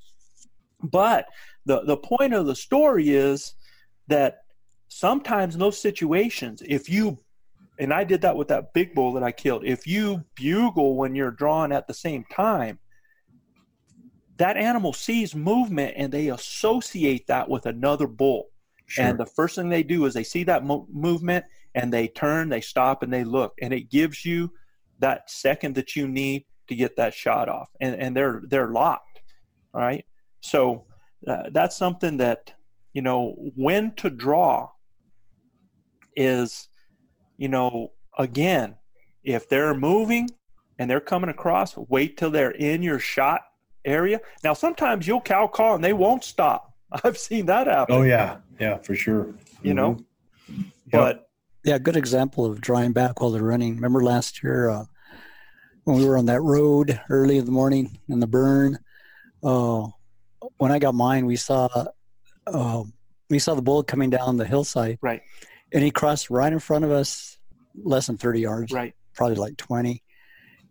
But the the point of the story is that sometimes in those situations if you and i did that with that big bull that i killed if you bugle when you're drawing at the same time that animal sees movement and they associate that with another bull. Sure. And the first thing they do is they see that mo- movement and they turn, they stop, and they look. And it gives you that second that you need to get that shot off. And, and they're, they're locked. All right. So uh, that's something that, you know, when to draw is, you know, again, if they're moving and they're coming across, wait till they're in your shot area. Now, sometimes you'll cow call and they won't stop. [laughs] I've seen that happen. Oh yeah, yeah, for sure. You know, Mhm. but Yeah, good example of drawing back while they're running. Remember last year uh, when we were on that road early in the morning in the burn? Uh, when I got mine, we saw uh, we saw the bull coming down the hillside, right, and he crossed right in front of us, less than thirty yards, right. probably like twenty.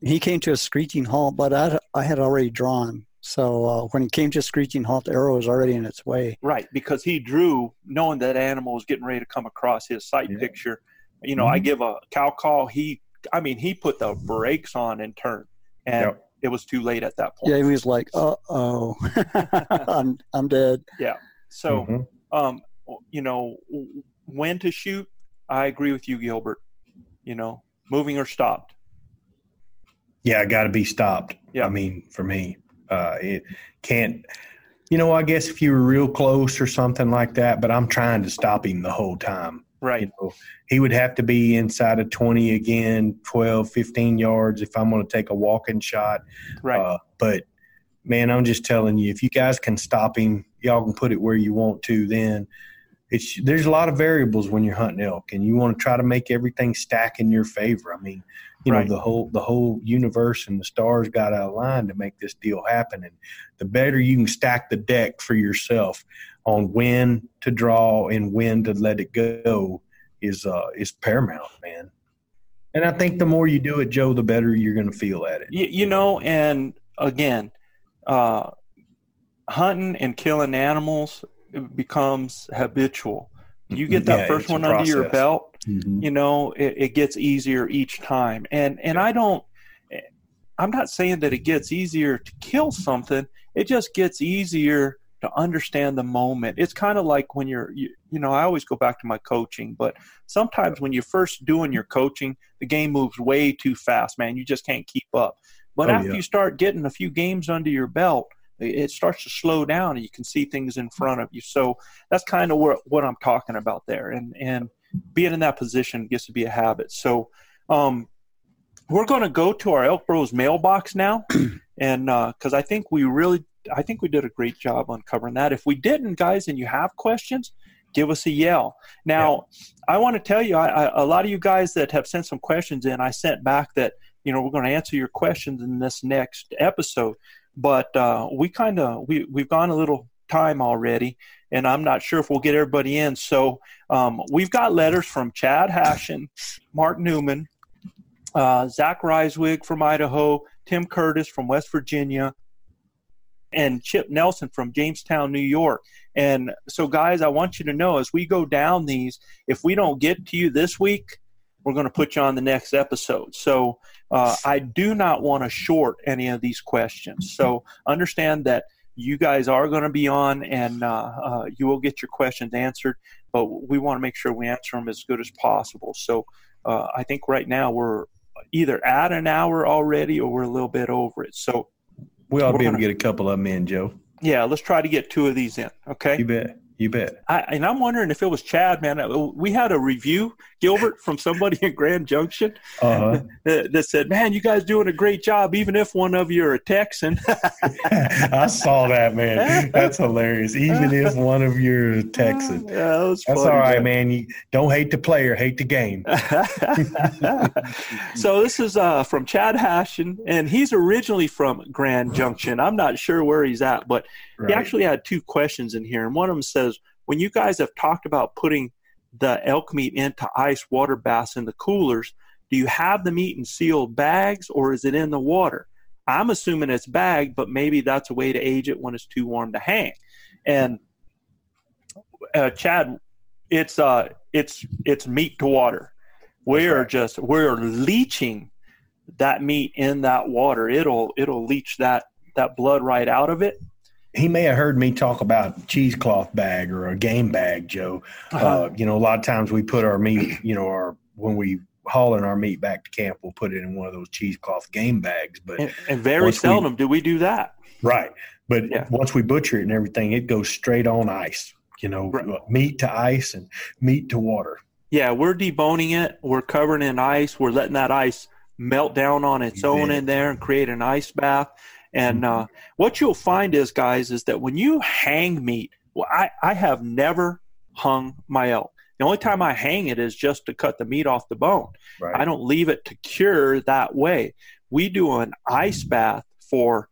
He came to a screeching halt, but I, I had already drawn. So uh, when he came to screeching halt, the arrow was already in its way. Right, because he drew knowing that animal was getting ready to come across his sight Yeah. picture. You know, I Mhm. give a cow call. He, I mean, he put the brakes on and turned, and Yep. it was too late at that point. Yeah, he was like, "Uh oh, [laughs] I'm I'm dead." Yeah. So, Mhm. um, you know, when to shoot? I agree with you, Gilbert. You know, moving or stopped. Yeah, got to be stopped. Yeah. I mean, for me, uh, it can't. You know, I guess if you were real close or something like that, but I'm trying to stop him the whole time. Right. You know, he would have to be inside of 20 again, 12, 15 yards if I'm going to take a walking shot. Right. Uh, but man, I'm just telling you, if you guys can stop him, y'all can put it where you want to. Then it's there's a lot of variables when you're hunting elk, and you want to try to make everything stack in your favor. I mean, you Right. know, the whole the whole universe and the stars got to align to make this deal happen. And the better you can stack the deck for yourself on when to draw and when to let it go is uh is paramount, man. And I think the more you do it, Joe, the better you're going to feel at it. you, you know, and again, uh, hunting and killing animals becomes habitual. You get that Yeah, first one under your process. belt, Mhm. you know, it, it gets easier each time. And and I don't, I'm not saying that it gets easier to kill something. It just gets easier to understand the moment. It's kind of like when you're, you, you know, I always go back to my coaching, but sometimes when you're first doing your coaching, the game moves way too fast, man. You just can't keep up. But Oh, after yeah. you start getting a few games under your belt, it starts to slow down and you can see things in front of you. So that's kind of what, what I'm talking about there. And, and being in that position gets to be a habit. So, um, we're going to go to our Elk Bros mailbox now, [clears throat] and because I think we really, I think we did a great job uncovering that. If we didn't, guys, and you have questions, give us a yell. Now, I want to tell you, I, I, a lot of you guys that have sent some questions in, I sent back that you know we're going to answer your questions in this next episode, but uh, we kind of we we've gone a little time already, and I'm not sure if we'll get everybody in. So um, we've got letters from Chad Hashin, Mark Newman, uh, Zach Reiswig from Idaho, Tim Curtis from West Virginia, and Chip Nelson from Jamestown, New York. And so, guys, I want you to know as we go down these, if we don't get to you this week, we're going to put you on the next episode. So, uh, I do not want to short any of these questions. So, understand that you guys are going to be on and uh, uh, you will get your questions answered, but we want to make sure we answer them as good as possible. So, uh, I think right now we're either at an hour already or we're a little bit over it. So, We ought to be able gonna- to get a couple of them in, Joe. yeah, let's try to get two of these in. Okay. You bet. You bet. I, and I'm wondering if it was Chad, man. Uh, We had a review, Gilbert, from somebody in Grand Junction Uh-huh. [laughs] that, that said, "Man, you guys doing a great job, even if one of you are a Texan." [laughs] [laughs] I saw that, man. That's hilarious. Even if one of you is Texan. yeah, that That's funny, all right, man. You don't hate the player, hate the game. so this is uh, from Chad Hashin, and he's originally from Grand Junction. I'm not sure where he's at, but Right. he actually had two questions in here, and one of them says, "When you guys have talked about putting the elk meat into ice water baths in the coolers, do you have the meat in sealed bags or is it in the water?" I'm assuming it's bagged, but maybe that's a way to age it when it's too warm to hang. And uh, Chad, it's uh, it's it's meat to water. We're right. just we're leaching that meat in that water. It'll it'll leach that that blood right out of it. He may have heard me talk about cheesecloth bag or a game bag, Joe. Uh-huh. Uh, you know, a lot of times we put our meat, you know, our when we hauling our meat back to camp, we'll put it in one of those cheesecloth game bags. But and, and very once we- seldom do we do that. right, but Yeah. once we butcher it and everything, it goes straight on ice. You know, Right. meat to ice and meat to water. Yeah, we're deboning it. We're covering it in ice. We're letting that ice melt down on its own in there and create an ice bath. And uh, what you'll find is, guys, is that when you hang meat well, I, I have never hung my elk. The only time I hang it is just to cut the meat off the bone. Right. I don't leave it to cure that way. We do an ice bath for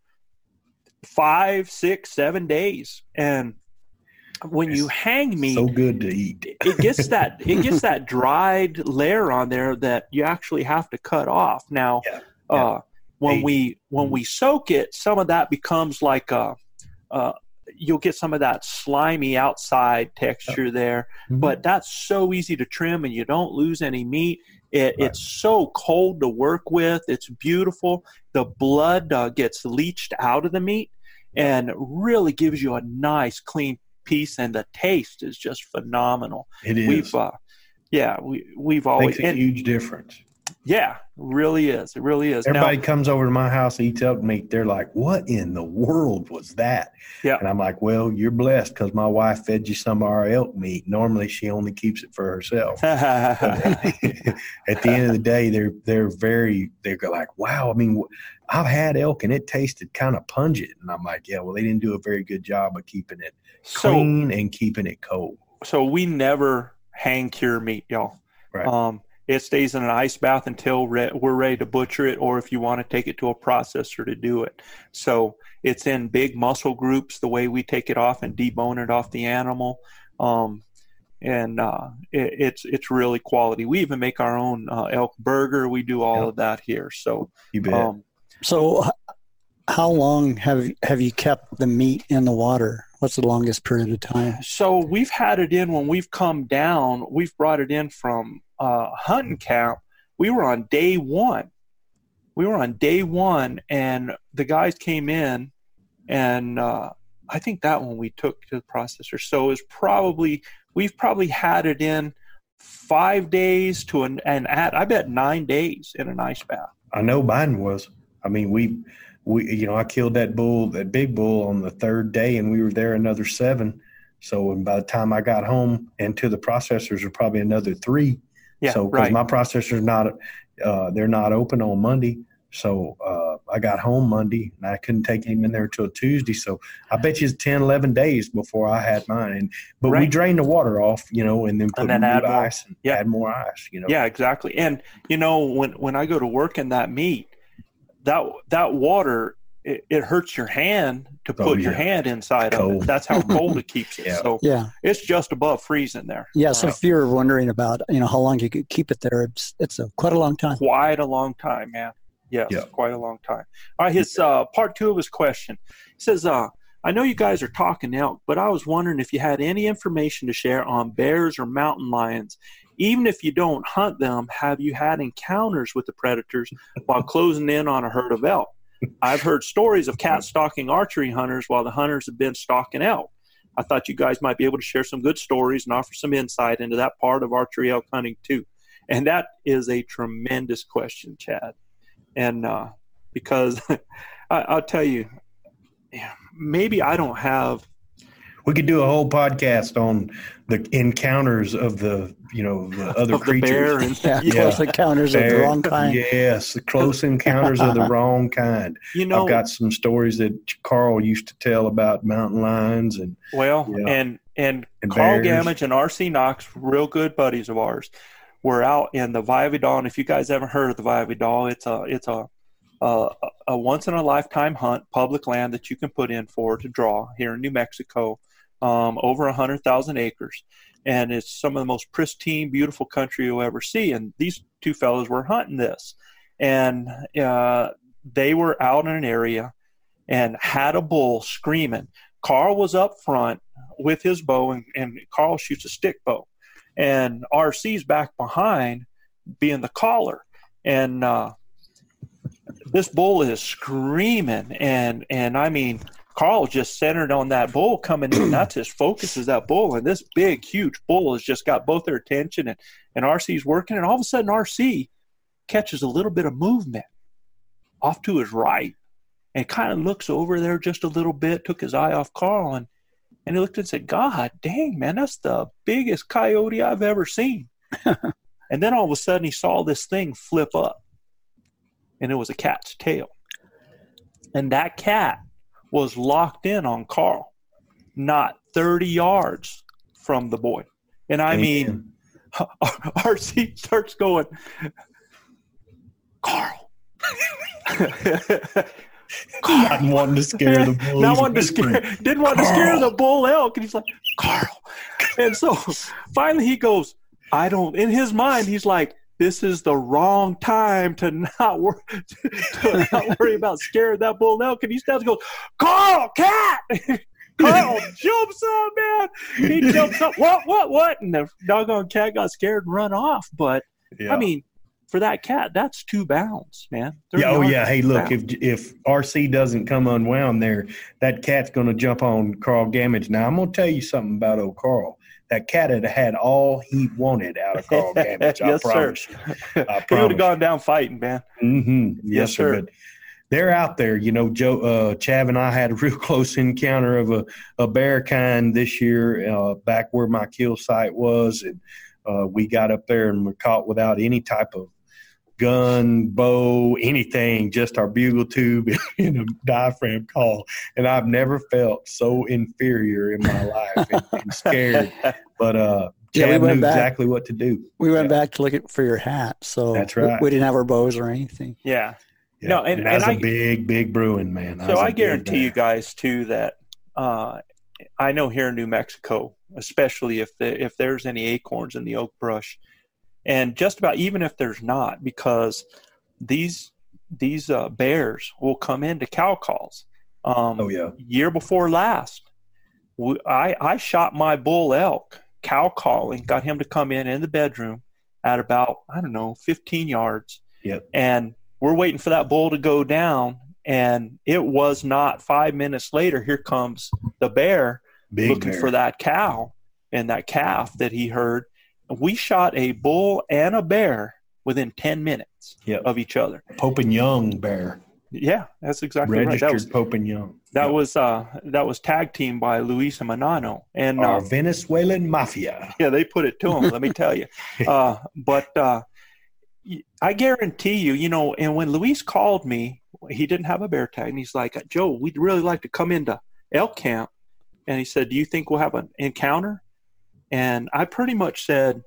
five, six, seven days, and when you hang meat, so good to eat. it gets that it gets that dried layer on there that you actually have to cut off. Now, Yeah, uh, when we when we soak it, some of that becomes like a, uh, you'll get some of that slimy outside texture there. Mhm. But that's so easy to trim, and you don't lose any meat. It, Right. It's so cold to work with. It's beautiful. The blood uh, gets leached out of the meat, and really gives you a nice clean piece. And the taste is just phenomenal. it is. We've, uh, yeah, we we've always, makes a and- huge difference. Yeah, really is. It really is. Now- Everybody comes over to my house, eats elk meat. They're like, "What in the world was that?" Yeah. and I'm like, "Well, you're blessed because my wife fed you some of our elk meat. Normally, she only keeps it for herself." [laughs] [laughs] At the end of the day, they're they're very they're like, "Wow, I mean, I've had elk and it tasted kind of pungent," and I'm like, "Yeah, well, they didn't do a very good job of keeping it so clean and keeping it cold." so we never hang cure meat, y'all. Right. Um, it stays in an ice bath until re- we're ready to butcher it, or if you want to take it to a processor to do it. So it's in big muscle groups the way we take it off and debone it off the animal. Um, and uh, it, it's it's really quality. We even make our own uh, elk burger. We do all Yep. of that here. So You bet. um, So, how long have have you kept the meat in the water? What's the longest period of time? So we've had it in when we've come down. We've brought it in from uh, hunting camp. We were on day one. We were on day one, and the guys came in, and uh, I think that one we took to the processor. So it's probably we've probably had it in five days to an and at I bet nine days in an ice bath. I know Biden was. I mean, we, we, you know, I killed that bull, that big bull, on the third day, and we were there another seven. So, and by the time I got home and to the processors, are probably another three. Yeah, so, because right. my processor's not, uh, they're not open on Monday. So, uh, I got home Monday and I couldn't take him in there until Tuesday. So, I bet you it's 10, 11 days before I had mine. But we drained the water off, you know, and then put And then add more. ice and Yeah. add more ice, you know. Yeah, exactly. And you know, when when I go to work in that meat, that that water it, it hurts your hand to Oh, put your hand inside of it. That's how cold [laughs] it keeps it. Yeah. So Yeah, it's just above freezing there. yeah. So Uh, if you're wondering about you know how long you could keep it there, it's it's a quite a long time. quite a long time, man. Yes, Yeah. quite a long time. All right, his uh, part two of his question he says, uh, "I know you guys are talking elk, but I was wondering if you had any information to share on bears or mountain lions." Even if you don't hunt them, have you had encounters with the predators while closing in on a herd of elk? I've heard stories of cats stalking archery hunters while the hunters have been stalking elk. I thought you guys might be able to share some good stories and offer some insight into that part of archery elk hunting too. And that is a tremendous question, Chad. And uh, because [laughs] I, I'll tell you, maybe I don't have We could do a whole podcast on the encounters of the, you know, the [laughs] other of the creatures. bear and Yeah, Yeah. close encounters of the wrong kind. Yes, the close [laughs] encounters of the wrong kind. you know I've got some stories that Carl used to tell about mountain lions and Well, Yeah. and and, And Carl bears. Gamage and R.C. Knox, real good buddies of ours, were out in the Valle Vidal. And if you guys haven't heard of the Valle Vidal, it's a it's a a, a once in a lifetime hunt, public land that you can put in for to draw here in New Mexico, um, over a hundred thousand acres, and it's some of the most pristine, beautiful country you'll ever see. And these two fellows were hunting this, and uh, they were out in an area and had a bull screaming. Carl was up front with his bow, and, and Carl shoots a stick bow, and RC's back behind, being the caller, and uh, this bull is screaming, and and I mean, Carl just centered on that bull coming in. That's his focus is that bull, and this big, huge bull has just got both their attention, and and RC's working, and all of a sudden RC catches a little bit of movement off to his right and kind of looks over there just a little bit, took his eye off Carl, and, and he looked and said, God dang, man, that's the biggest coyote I've ever seen. [laughs] and then all of a sudden he saw this thing flip up, and it was a cat's tail. And that cat was locked in on Carl, not 30 yards from the boy. And I mean, [laughs] RC starts going, Carl. [laughs] Not wanting to scare the bulls. [laughs] Not wanting to scare, didn't want to scare the bull elk. And he's like, Carl. And so finally he goes, I don't, in his mind, he's like, this is the wrong time to not, wor- [laughs] to not worry about scaring that bull elk. And he starts to go, Carl, cat. [laughs] Carl jumps up, man. He jumps up. What, what, what? And the doggone cat got scared and run off. But Yeah. I mean, for that cat, that's two bounds, man. yeah, oh yeah. Hey, look, bounds. if if RC doesn't come unwound there, that cat's going to jump on Carl Gamage. Now I'm going to tell you something about old Carl. That cat had had all he wanted out of Carl Gamage. I [laughs] Yes, sir. promise you. [laughs] I he would have gone down fighting, man. Mm-hmm. Yes, Yes, sir. sir. But they're out there. You know, Joe, uh, Chav and I had a [laughs] real close encounter of a, a bear kind this year, uh, back where my kill site was, and uh, we got up there and were caught without any type of gun, bow, anything, just our bugle tube and a diaphragm call. And I've never felt so inferior in my life and, and scared. But uh, Yeah, we Chad went knew back. exactly what to do. We went Yeah. back to look at, for your hat, so That's we- right. We, didn't have our bows or anything. Yeah. Yeah. No, and- that's and a I- big, big Bruin man. That So was a I big guarantee you guys too that uh, I know here in New Mexico, especially if the, if there's any acorns in the oak brush, and just about even if there's not, because these these uh, bears will come into cow calls. Um, Oh yeah. year before last, we, I I shot my bull elk cow calling, got him to come in in the bedroom at about I don't know 15 yards, Yep. and we're waiting for that bull to go down, and it was not five minutes later. Here comes the bear Big looking bear. for that cow and that calf that he heard. We shot a bull and a bear within 10 minutes Yep. of each other. Pope and Young bear. Yeah, that's exactly right. Registered That was Pope and Young. that was uh that was tag team by Luis Manano, and our uh, Venezuelan mafia. yeah, they put it to him. let me tell you. [laughs] Uh, but uh, I guarantee you, you know, and when Luis called me, he didn't have a bear tag, and he's like, "Joe, we'd really like to come into elk camp," and he said, "Do you think we'll have an encounter?" And I pretty much said,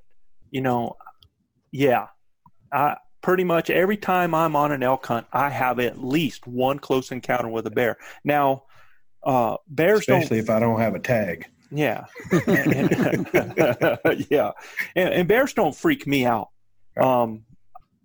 you know, yeah, I pretty much every time I'm on an elk hunt, I have at least one close encounter with a bear. Now, uh, bears don't Especially if I don't have a tag. yeah. And- [laughs] [laughs] yeah. And, and bears don't freak me out. Um,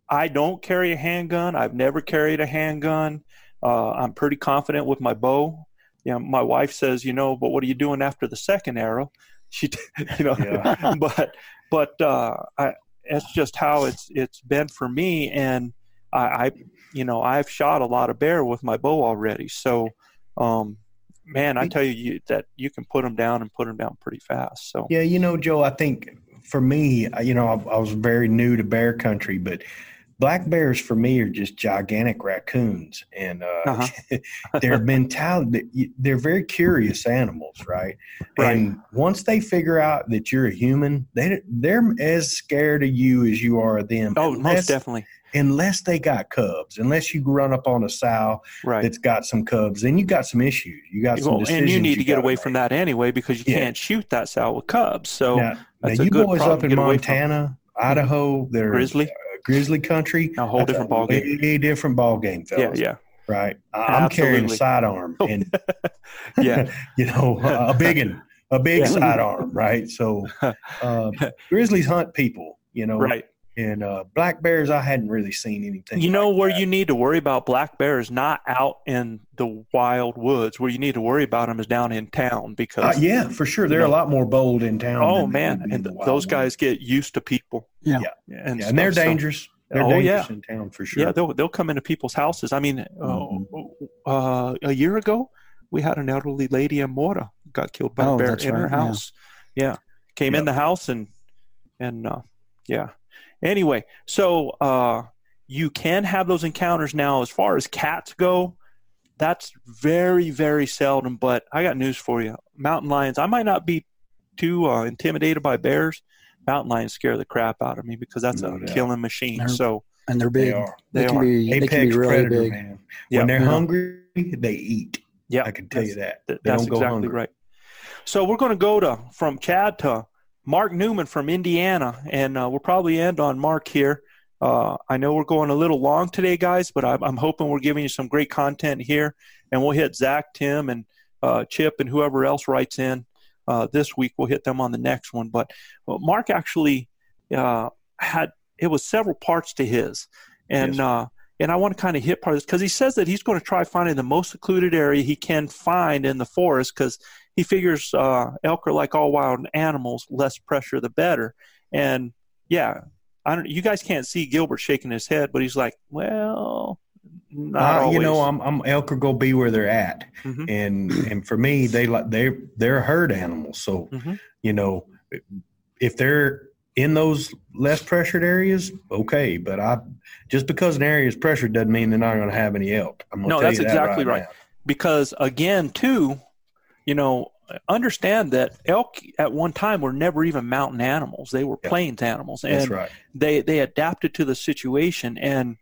I don't carry a handgun. I've never carried a handgun. Uh, I'm pretty confident with my bow. You know, my wife says, you know, but what are you doing after the second arrow? She, [laughs] you know, Yeah. but but uh, I, that's just how it's it's been for me. And I, I, you know, I've shot a lot of bear with my bow already. So, um, man, I tell you, you that you can put them down and put them down pretty fast. So Yeah, you know, Joe, I think for me, you know, I, I was very new to bear country, but black bears for me are just gigantic raccoons. And uh, Uh-huh. [laughs] their mentality, they're very curious animals, right? Right. And once they figure out that you're a human, they, they're as scared of you as you are of them. oh, unless, most definitely, Unless they got cubs, unless you run up on a sow right. that's got some cubs, then you got some issues. You got some Well, decisions. and you need to get gotta away make. from that anyway because you Yeah. can't shoot that sow with cubs. So now, now you boys up in get. Montana, Idaho, they're grizzly, grizzly country. a whole different ball game. Way different ball game, Yeah, fellas. yeah, Right. I- I'm carrying a Absolutely. sidearm, and [laughs] yeah. [laughs] you know a big one, a big Yeah. sidearm, right? So [laughs] uh, grizzlies hunt people, you know, Right. And uh, black bears, I hadn't really seen anything. You know like where that. you need to worry about black bears, not out in the wild woods. Where you need to worry about them is down in town because Uh, yeah, for sure. They're you a lot more bold in town. oh man, and in the wild those woods. guys get used to people. Yeah. Yeah. and, yeah, and they're so- dangerous. They're Oh, dangerous yeah. in town for sure. Yeah, they'll they'll come into people's houses. I mean, uh, uh, a year ago, we had an elderly lady in Mora got killed by Oh, a bear in her right, yeah. house. Yeah, came in the house and and uh, yeah. Anyway, so uh, you can have those encounters now. As far as cats go, that's very very seldom. But I got news for you: mountain lions. I might not be too uh, intimidated by bears. Mountain lions scare the crap out of me because that's No a doubt. killing machine. They're- So and they're they big. are. They, They can are. be they can be really predator, big. man. Yeah. when they're Yeah. hungry, they eat. yeah, I can tell you that. They that's don't go exactly hungry. right. So we're going to go to from Chad to Mark Newman from Indiana, and uh, we'll probably end on Mark here. Uh, I know we're going a little long today, guys, but I'm, I'm, hoping we're giving you some great content here, and we'll hit Zach, Tim, and uh, Chip, and whoever else writes in uh, this week. We'll hit them on the next one. But Mark actually uh, had it was several parts to his, and yes. And I want to kind of hit part of this because he says that he's going to try finding the most secluded area he can find in the forest because he figures uh, elk are like all wild animals, less pressure the better. And yeah, I don't. You guys can't see Gilbert shaking his head, but he's like, well, uh, you know, I'm, I'm elk are gonna be where they're at, mm-hmm. and and for me, they like they're they're herd animals. So, mm-hmm. you know, if they're in those less pressured areas, okay. But I just because an area is pressured doesn't mean they're not going to have any elk. no, that's that exactly right. right. Because again, too, you know, understand that elk at one time were never even mountain animals; they were plains animals, and right. they they adapted to the situation. And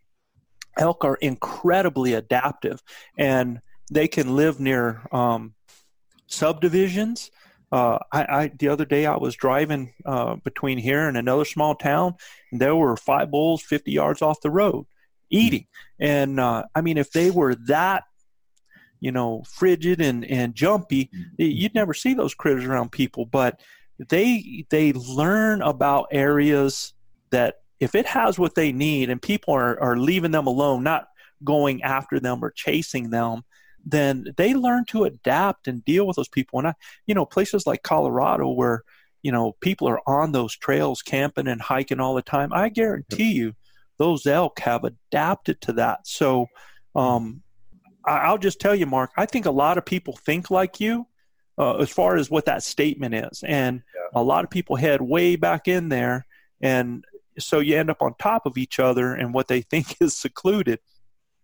elk are incredibly adaptive, and they can live near um, subdivisions uh, I, I, the other day I was driving uh, between here and another small town, and there were five bulls 50 yards off the road eating. And uh, I mean, if they were that, you know, frigid and, and jumpy, you'd never see those critters around people. But they they learn about areas that if it has what they need, and people are, are leaving them alone, not going after them or chasing them, then they learn to adapt and deal with those people. And I, you know, places like Colorado where, you know, people are on those trails camping and hiking all the time. I guarantee you those elk have adapted to that. So, um, I'll just tell you, Mark, I think a lot of people think like you uh, as far as what that statement is. And yeah. a lot of people head way back in there. And so you end up on top of each other and what they [laughs] think is secluded.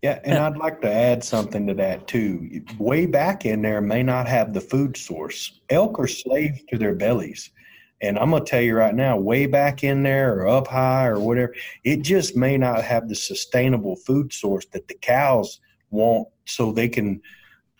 Yeah, and I'd like to add something to that too. Way back in there may not have the food source. Elk are slaves to their bellies. And I'm going to tell you right now, way back in there or up high or whatever, it just may not have the sustainable food source that the cows want so they can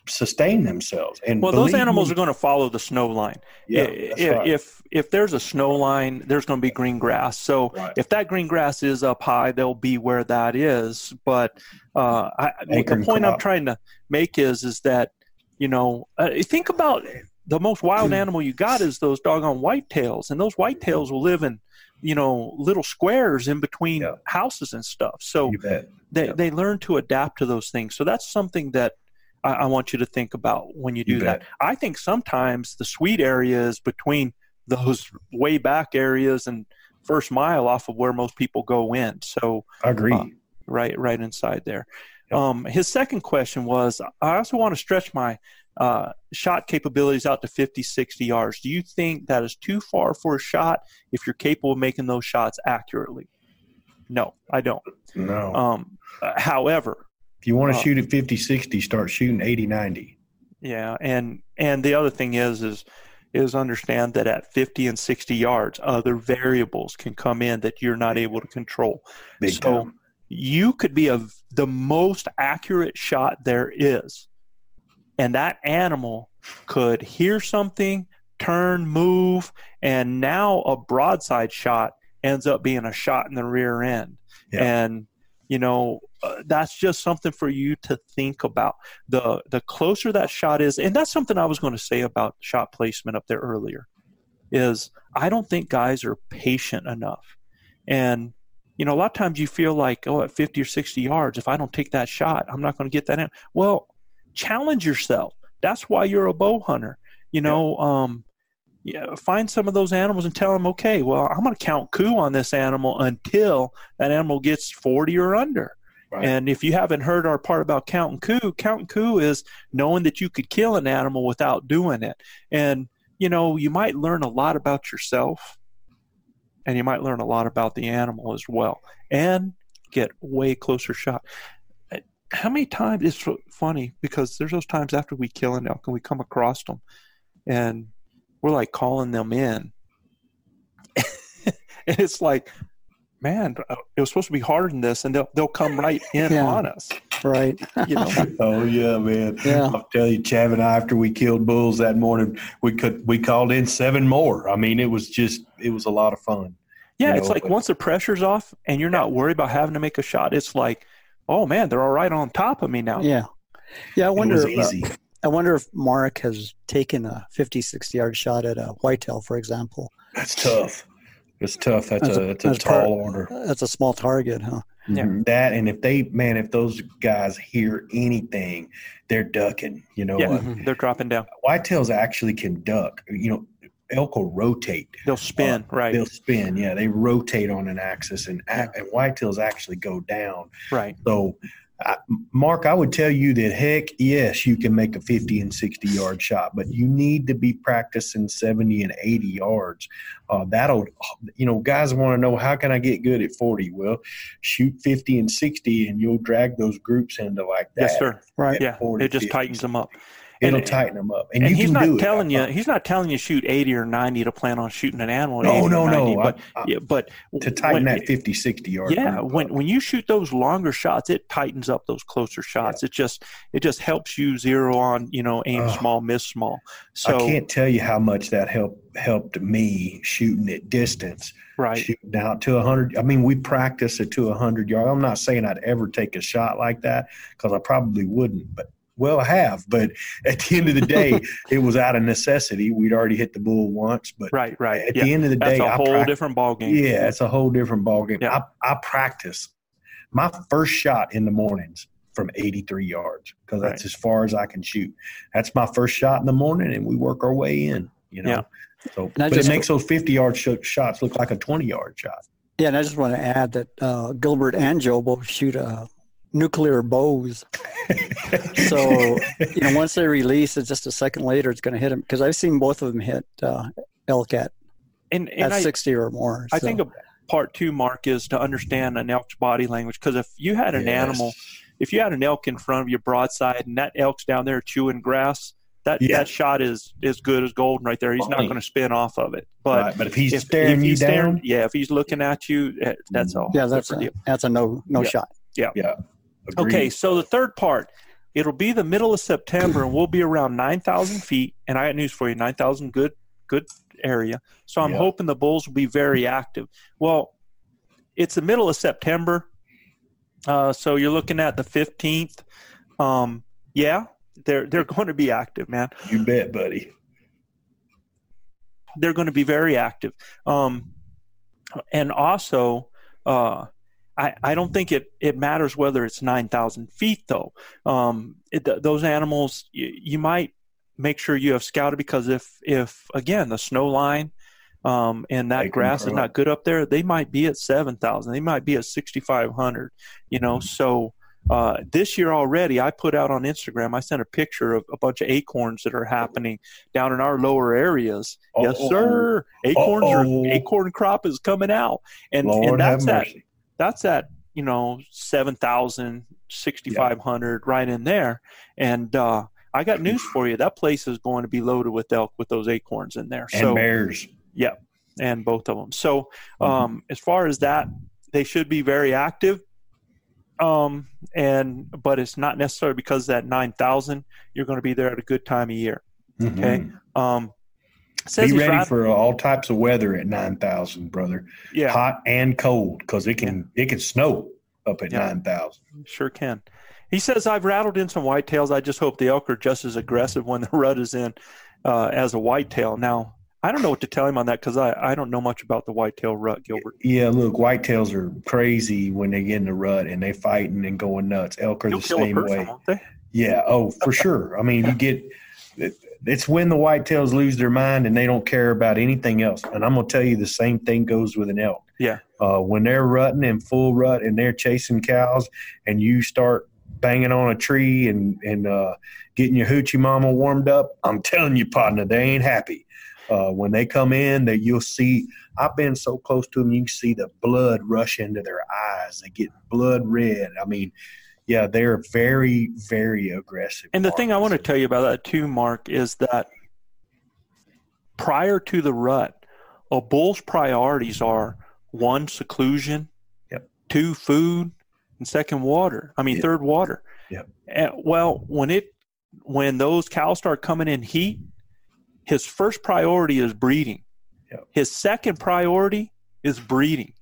sustain themselves. And well, those animals me, are going to follow the snow line. Yeah, if, right. if if there's a snow line, there's going to be green grass. So right. if that green grass is up high, they'll be where that is. But uh, I, the point I'm trying to make is is that you know uh, think about the most wild animal you got is those doggone whitetails, and those whitetails will live in you know little squares in between yeah. houses and stuff. So they yeah. they learn to adapt to those things. So that's something that I, I want you to think about when you do you that. I think sometimes the sweet areas between those way back areas and first mile off of where most people go in. So I agree. Uh, right, right inside there. Yep. Um, his second question was I also want to stretch my uh, shot capabilities out to 50, 60 yards. Do you think that is too far for a shot if you're capable of making those shots accurately? No, I don't. No. Um, however, if you want to uh, shoot at 50, 60, start shooting 80, 90. Yeah, and and the other thing is is is understand that at 50 and 60 yards, other variables can come in that you're not able to control. Big so time. you could be a the most accurate shot there is, and that animal could hear something, turn, move, and now a broadside shot ends up being a shot in the rear end. Yeah. And you know uh, that's just something for you to think about. The the closer that shot is and that's something i was going to say about shot placement up there earlier is i don't think guys are patient enough. And you know a lot of times you feel like oh at 50 or 60 yards if i don't take that shot i'm not going to get that in. Well challenge yourself. That's why you're a bow hunter you know um yeah, find some of those animals and tell them, okay, well, I'm going to count coup on this animal until that animal gets 40 or under. Right. And if you haven't heard our part about counting coup, counting coup is knowing that you could kill an animal without doing it. And, you know, you might learn a lot about yourself and you might learn a lot about the animal as well and get way closer shot. Uh, how many times, it's funny because there's those times after we kill an elk and we come across them and we're like calling them in. [laughs] and it's like, man, uh, it was supposed to be harder than this, and they'll they'll come right in yeah. on us. right. You know, [laughs] Oh yeah, man. Yeah. I'll tell you, Chav and I, after we killed bulls that morning, we could we called in seven more. I mean, it was just it was a lot of fun. yeah, You it's know, like but- once the pressure's off and you're not worried about having to make a shot, it's like, oh man, they're all right on top of me now. Yeah. Yeah, I It wonder was if, uh, easy. I wonder if Mark has taken a 50, 60 yard shot at a whitetail, for example. That's tough. It's tough. That's, That's a- a that's a that's tall part- order. That's a small target, huh? Yeah. Mhm. That and if they man, if those guys hear anything, they're ducking. You know, Yeah, Uh, Mhm. they're dropping down. whitetails actually can duck. You know, elk will rotate. They'll spin, right? They'll spin. Yeah, they rotate on an axis, and a- and whitetails actually go down. Right. So, I, Mark, I would tell you that heck, yes, you can make a 50 and 60 yard shot, but you need to be practicing 70 and 80 yards. Uh, that'll, you know, guys want to know how can I get good at 40? Well, shoot 50 and 60, and you'll drag those groups into like that. Yes, sir. Right. Yeah, 40, it just 50. tightens them up. It'll And- tighten them up, and, And, you he's can not do it. telling you Uh, he's not telling you shoot 80 or 90 to plan on shooting an animal. No, no, 90, no. But I- I- yeah, but to tighten when- that 50, 60 yard. yeah when when you shoot those longer shots it tightens up those closer shots it just it just helps you zero on you know aim Ugh. small miss small so I can't tell you how much that helped helped me shooting at distance. right shooting out to a hundred. I mean, we practice it to a hundred yards. I'm not saying I'd ever take a shot like that because I probably wouldn't, but well, I have. But at the end of the day, [laughs] it was out of necessity. We'd already hit the bull once, but right right at yeah the end of the day, that's day, a I whole prac- different ball game Yeah, it's a whole different ballgame. Yeah. I, I practice my first shot in the mornings from 83 yards because that's Right. as far as I can shoot. That's my first shot in the morning, and we work our way in. You know. Yeah. So, but just- it makes those 50 yard sh- shots look like a 20 yard shot. Yeah, and I just want to add that uh, Gilbert and Joe both shoot uh, nuclear bows. So, you know, once they release it, just a second later, it's going to hit them. Because I've seen both of them hit uh, elk at, and, at I, 60 or more. I so- think a part two mark is to understand an elk's body language because if you had an Yes. animal if you had an elk in front of you broadside and that elk's down there chewing grass that Yeah. that shot is as good as golden right there he's not going to spin off of it but right, but if he's if, staring if you he's down, staring- yeah, if he's looking at you, eh, that's all. yeah, that's different a, that's a no no Yeah. shot. yeah. Okay, agreed. so the third part, it'll be the middle of September, and we'll be around nine thousand feet. And I got news for you: nine thousand, good, good area. So I'm Yeah. hoping the bulls will be very active. Well, it's the middle of September, uh, so you're looking at the fifteenth. Um, yeah, they're they're [laughs] going to be active, man. you bet, buddy. they're going to be very active. Um, and also, uh, I, I don't think it, it matters whether it's 9,000 feet, though. Um, it, th- those animals, you, you might make sure you have scouted because if, if again, the snow line um, and that can grass is not good up there, they might be at 7,000. They might be at 6,500, you know, so. Uh, this year already, I put out on Instagram. I sent a picture of a bunch of acorns that are happening down in our lower areas. Yes, Uh-oh. sir. Acorns are acorn crop is coming out, and Lord and that's have at mercy. That's at you know 7,000, 6,500 right in there. And uh, I got news for you. That place is going to be loaded with elk with those acorns in there. And so bears. yeah, and both of them. So Mm-hmm. um, as far as that, they should be very active. Um, and but it's not necessarily because that nine thousand you're going to be there at a good time of year. Okay. Mhm. Um, says Be ready for all types of weather at nine thousand, brother. yeah, Hot and cold, because it can it can snow up at Yeah. nine thousand. sure can. He says I've rattled in some whitetails. I just hope the elk are just as aggressive when the [laughs] rut is in uh, as a whitetail. Now I don't know what to tell him on that because I, I don't know much about the whitetail rut, Gilbert. Yeah, look, whitetails are crazy when they get in the rut and they fighting and going nuts. Elk are You'll the same person, way. Yeah, oh, for [laughs] sure. I mean, you get it's when the whitetails lose their mind and they don't care about anything else. And I'm gonna tell you the same thing goes with an elk. Yeah. Uh, when they're rutting in full rut and they're chasing cows, and you start banging on a tree and and uh, getting your hoochie mama warmed up, I'm telling you, partner, they ain't happy. Uh, when they come in, that you'll see. I've been so close to them, you can see the blood rush into their eyes. They get blood red. I mean, yeah, they're very, very aggressive. And the thing I want to tell you about that too, Mark, is that prior to the rut, a bull's priorities are one, seclusion, Yep. two, food, and second water. I mean, Yeah. third water. Yep. And, well, when it when those cows start coming in heat, his first priority is breeding. Yep. His second priority is breeding.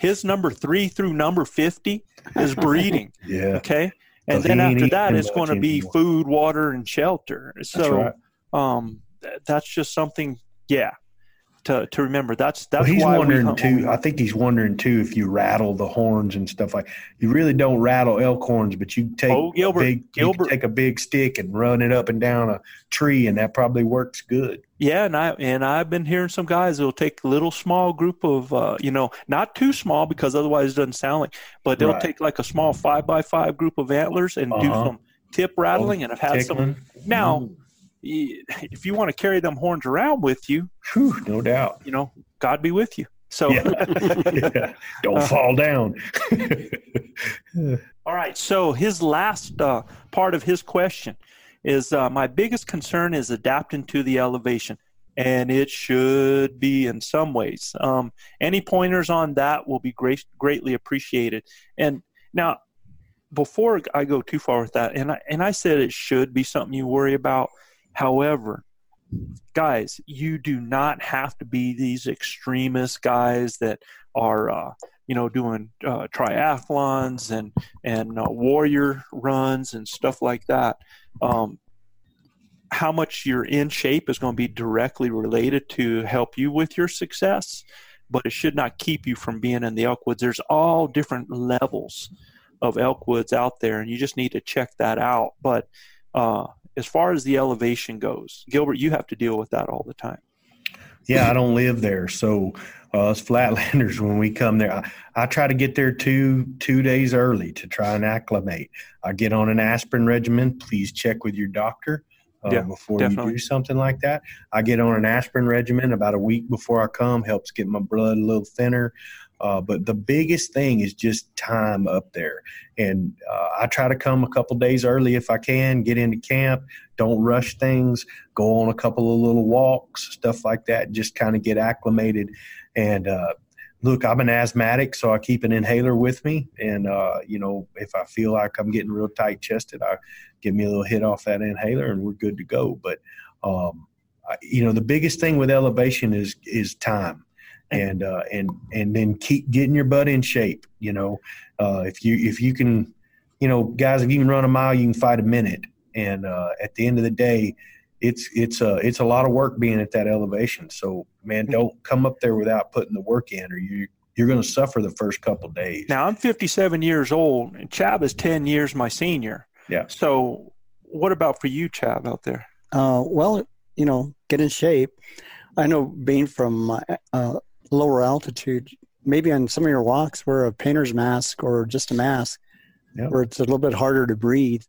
His number three through number fifty is [laughs] breeding. Yeah. Okay. And then after that, it's going to be anymore. food, water, and shelter. That's So right. um, th- that's just something, yeah, to, to remember. That's Well, that's he's why we wondering too. I think he's wondering too if you rattle the horns and stuff like. You really don't rattle elk horns, but you take Oh, Gilbert, a big, Gilbert. take a big stick and run it up and down a tree, and that probably works good. Yeah, and I and I've been hearing some guys that'll take a little small group of uh, you know, not too small because otherwise it doesn't sound like, but they'll Right. take like a small five by five group of antlers and do Uh-huh. some tip rattling and I've had some. Now, Mm. [laughs] if you want to carry them horns around with you, Whew, no doubt. you know, God be with you. So, Yeah. Yeah. [laughs] [laughs] Don't Uh, fall down. all right. So his last uh, part of his question is uh, my biggest concern is adapting to the elevation. And it should be in some ways. Um, any pointers on that will be great, greatly appreciated. And now, before I go too far with that, and I, and I said it should be something you worry about. However, guys, you do not have to be these extremist guys that are, uh, you know, doing uh, triathlons and and uh, warrior runs and stuff like that. Um, how much you're in shape is going to be directly related to help you with your success, but it should not keep you from being in the Elkwoods. There's all different levels of Elkwoods out there, and you just need to check that out. But uh, as far as the elevation goes, Gilbert, you have to deal with that all the time. Yeah, I don't live there, so uh, us flatlanders when we come there, I, I try to get there two two days early to try and acclimate. I get on an aspirin regimen. Please check with your doctor uh, Yeah, before definitely. you do something like that. I get on an aspirin regimen about a week before I come. Helps get my blood a little thinner. Uh, but the biggest thing is just time up there, and uh, I try to come a couple days early if I can. Get into camp. Don't rush things go on a couple of little walks, stuff like that, just kind of get acclimated. And uh, look, I'm an asthmatic, so I keep an inhaler with me. And, uh, you know, if I feel like I'm getting real tight chested, I give me a little hit off that inhaler and we're good to go. But, um, you know, the biggest thing with elevation is, is time. And uh, and and then keep getting your butt in shape. You know, uh, if you if you can, you know, guys, if you can run a mile, you can fight a minute. And uh, at the end of the day, it's it's a it's a lot of work being at that elevation. So man, don't come up there without putting the work in, or you you're going to suffer the first couple days. Now I'm 57 years old, and Chab is 10 years my senior. Yeah. So, what about for you, Chab, out there? Uh, well, you know, get in shape. I know being from uh, uh, lower altitude, maybe on some of your walks, wear a painter's mask or just a mask, Yep. where it's a little bit harder to breathe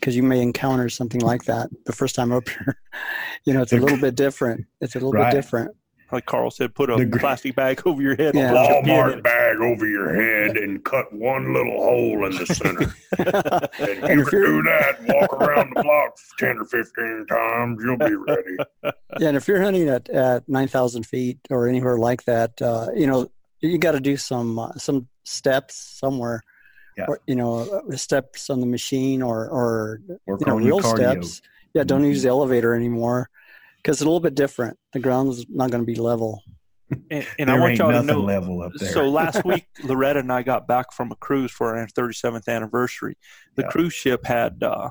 because you may encounter something like that the first time up here. [laughs] you know, it's a little bit different. It's a little Right. bit different. Like Carl said, put a The plastic bag [laughs] over your head. Yeah. and put your pin in Walmart bag over your head and cut one little hole in the center. [laughs] And And you if can you're- do that, walk around the block 10 or 15 times, you'll be ready. [laughs] Yeah, and if you're hunting at, at 9,000 feet or anywhere like that, uh, you know, you got to do some uh, some steps somewhere. Yeah. Or, you know, uh, steps on the machine or, or Work you know, real cardio. steps. Yeah, don't use the elevator anymore because it's a little bit different. The ground's not going to be level. And, and there I want ain't y'all to know. level up there. So last week, [laughs] Loretta and I got back from a cruise for our 37th anniversary. The Yeah. cruise ship had uh,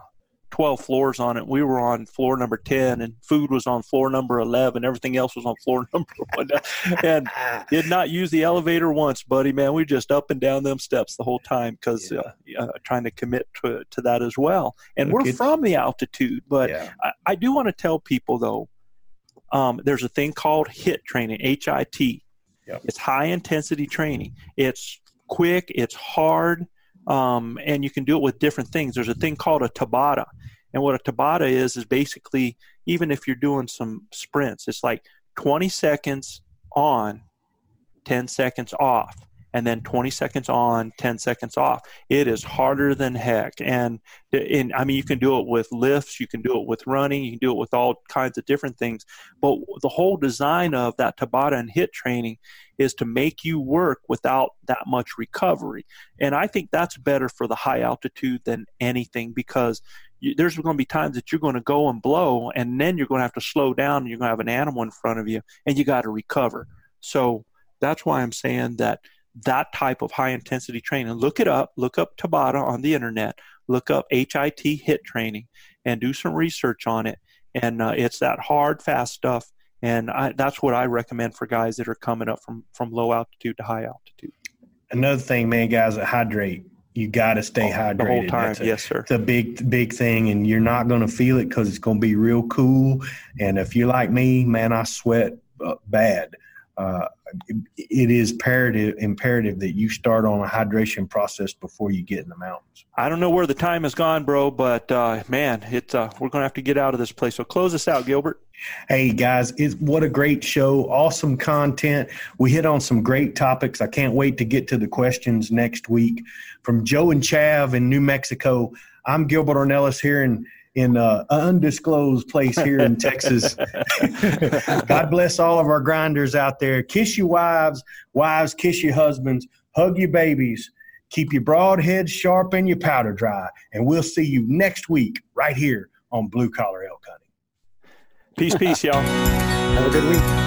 12 floors on it. We were on floor number 10, and food was on floor number 11. Everything else was on floor [laughs] number one. And [laughs] did not use the elevator once, buddy. Man, we just up and down them steps the whole time because uh, uh, trying to commit to, to that as well. And Look, we're from the altitude, but yeah. I, I do want to tell people though, um, there's a thing called HIT training, H I T. Yep. It's high intensity training. It's quick, it's hard, um, and you can do it with different things. There's a thing called a Tabata. And what a Tabata is, is basically, even if you're doing some sprints, it's like 20 seconds on, 10 seconds off. And then 20 seconds on, 10 seconds off. It is harder than heck. And, and I mean, you can do it with lifts, you can do it with running, you can do it with all kinds of different things. But the whole design of that Tabata and HIT training is to make you work without that much recovery. And I think that's better for the high altitude than anything because you, there's going to be times that you're going to go and blow, and then you're going to have to slow down, and you're going to have an animal in front of you, and you got to recover. So that's why I'm saying that that type of high intensity training, look it up, look up Tabata on the internet, look up HIT HIT training, and do some research on it. And uh, it's that hard, fast stuff. And I, that's what I recommend for guys that are coming up from, from low altitude to high altitude. Another thing, man, guys, that hydrate you got to stay oh, hydrated. The whole time, a, yes, sir. It's a big, big thing, and you're not going to feel it because it's going to be real cool. And if you're like me, man, I sweat uh, bad. Uh, it is imperative imperative that you start on a hydration process before you get in the mountains. I don't know where the time has gone, bro, but uh, man, it's uh, we're going to have to get out of this place. So close us out, Gilbert. Hey guys, it's, what a great show! Awesome content. We hit on some great topics. I can't wait to get to the questions next week from Joe and Chav in New Mexico. I'm Gilbert Ornelas here in in uh, an undisclosed place here in Texas. [laughs] God bless all of our grinders out there. Kiss your wives, wives, kiss your husbands, hug your babies, keep your broad heads sharp and your powder dry. And we'll see you next week right here on Blue Collar Elk Hunting. Peace, peace, y'all. Have a good week.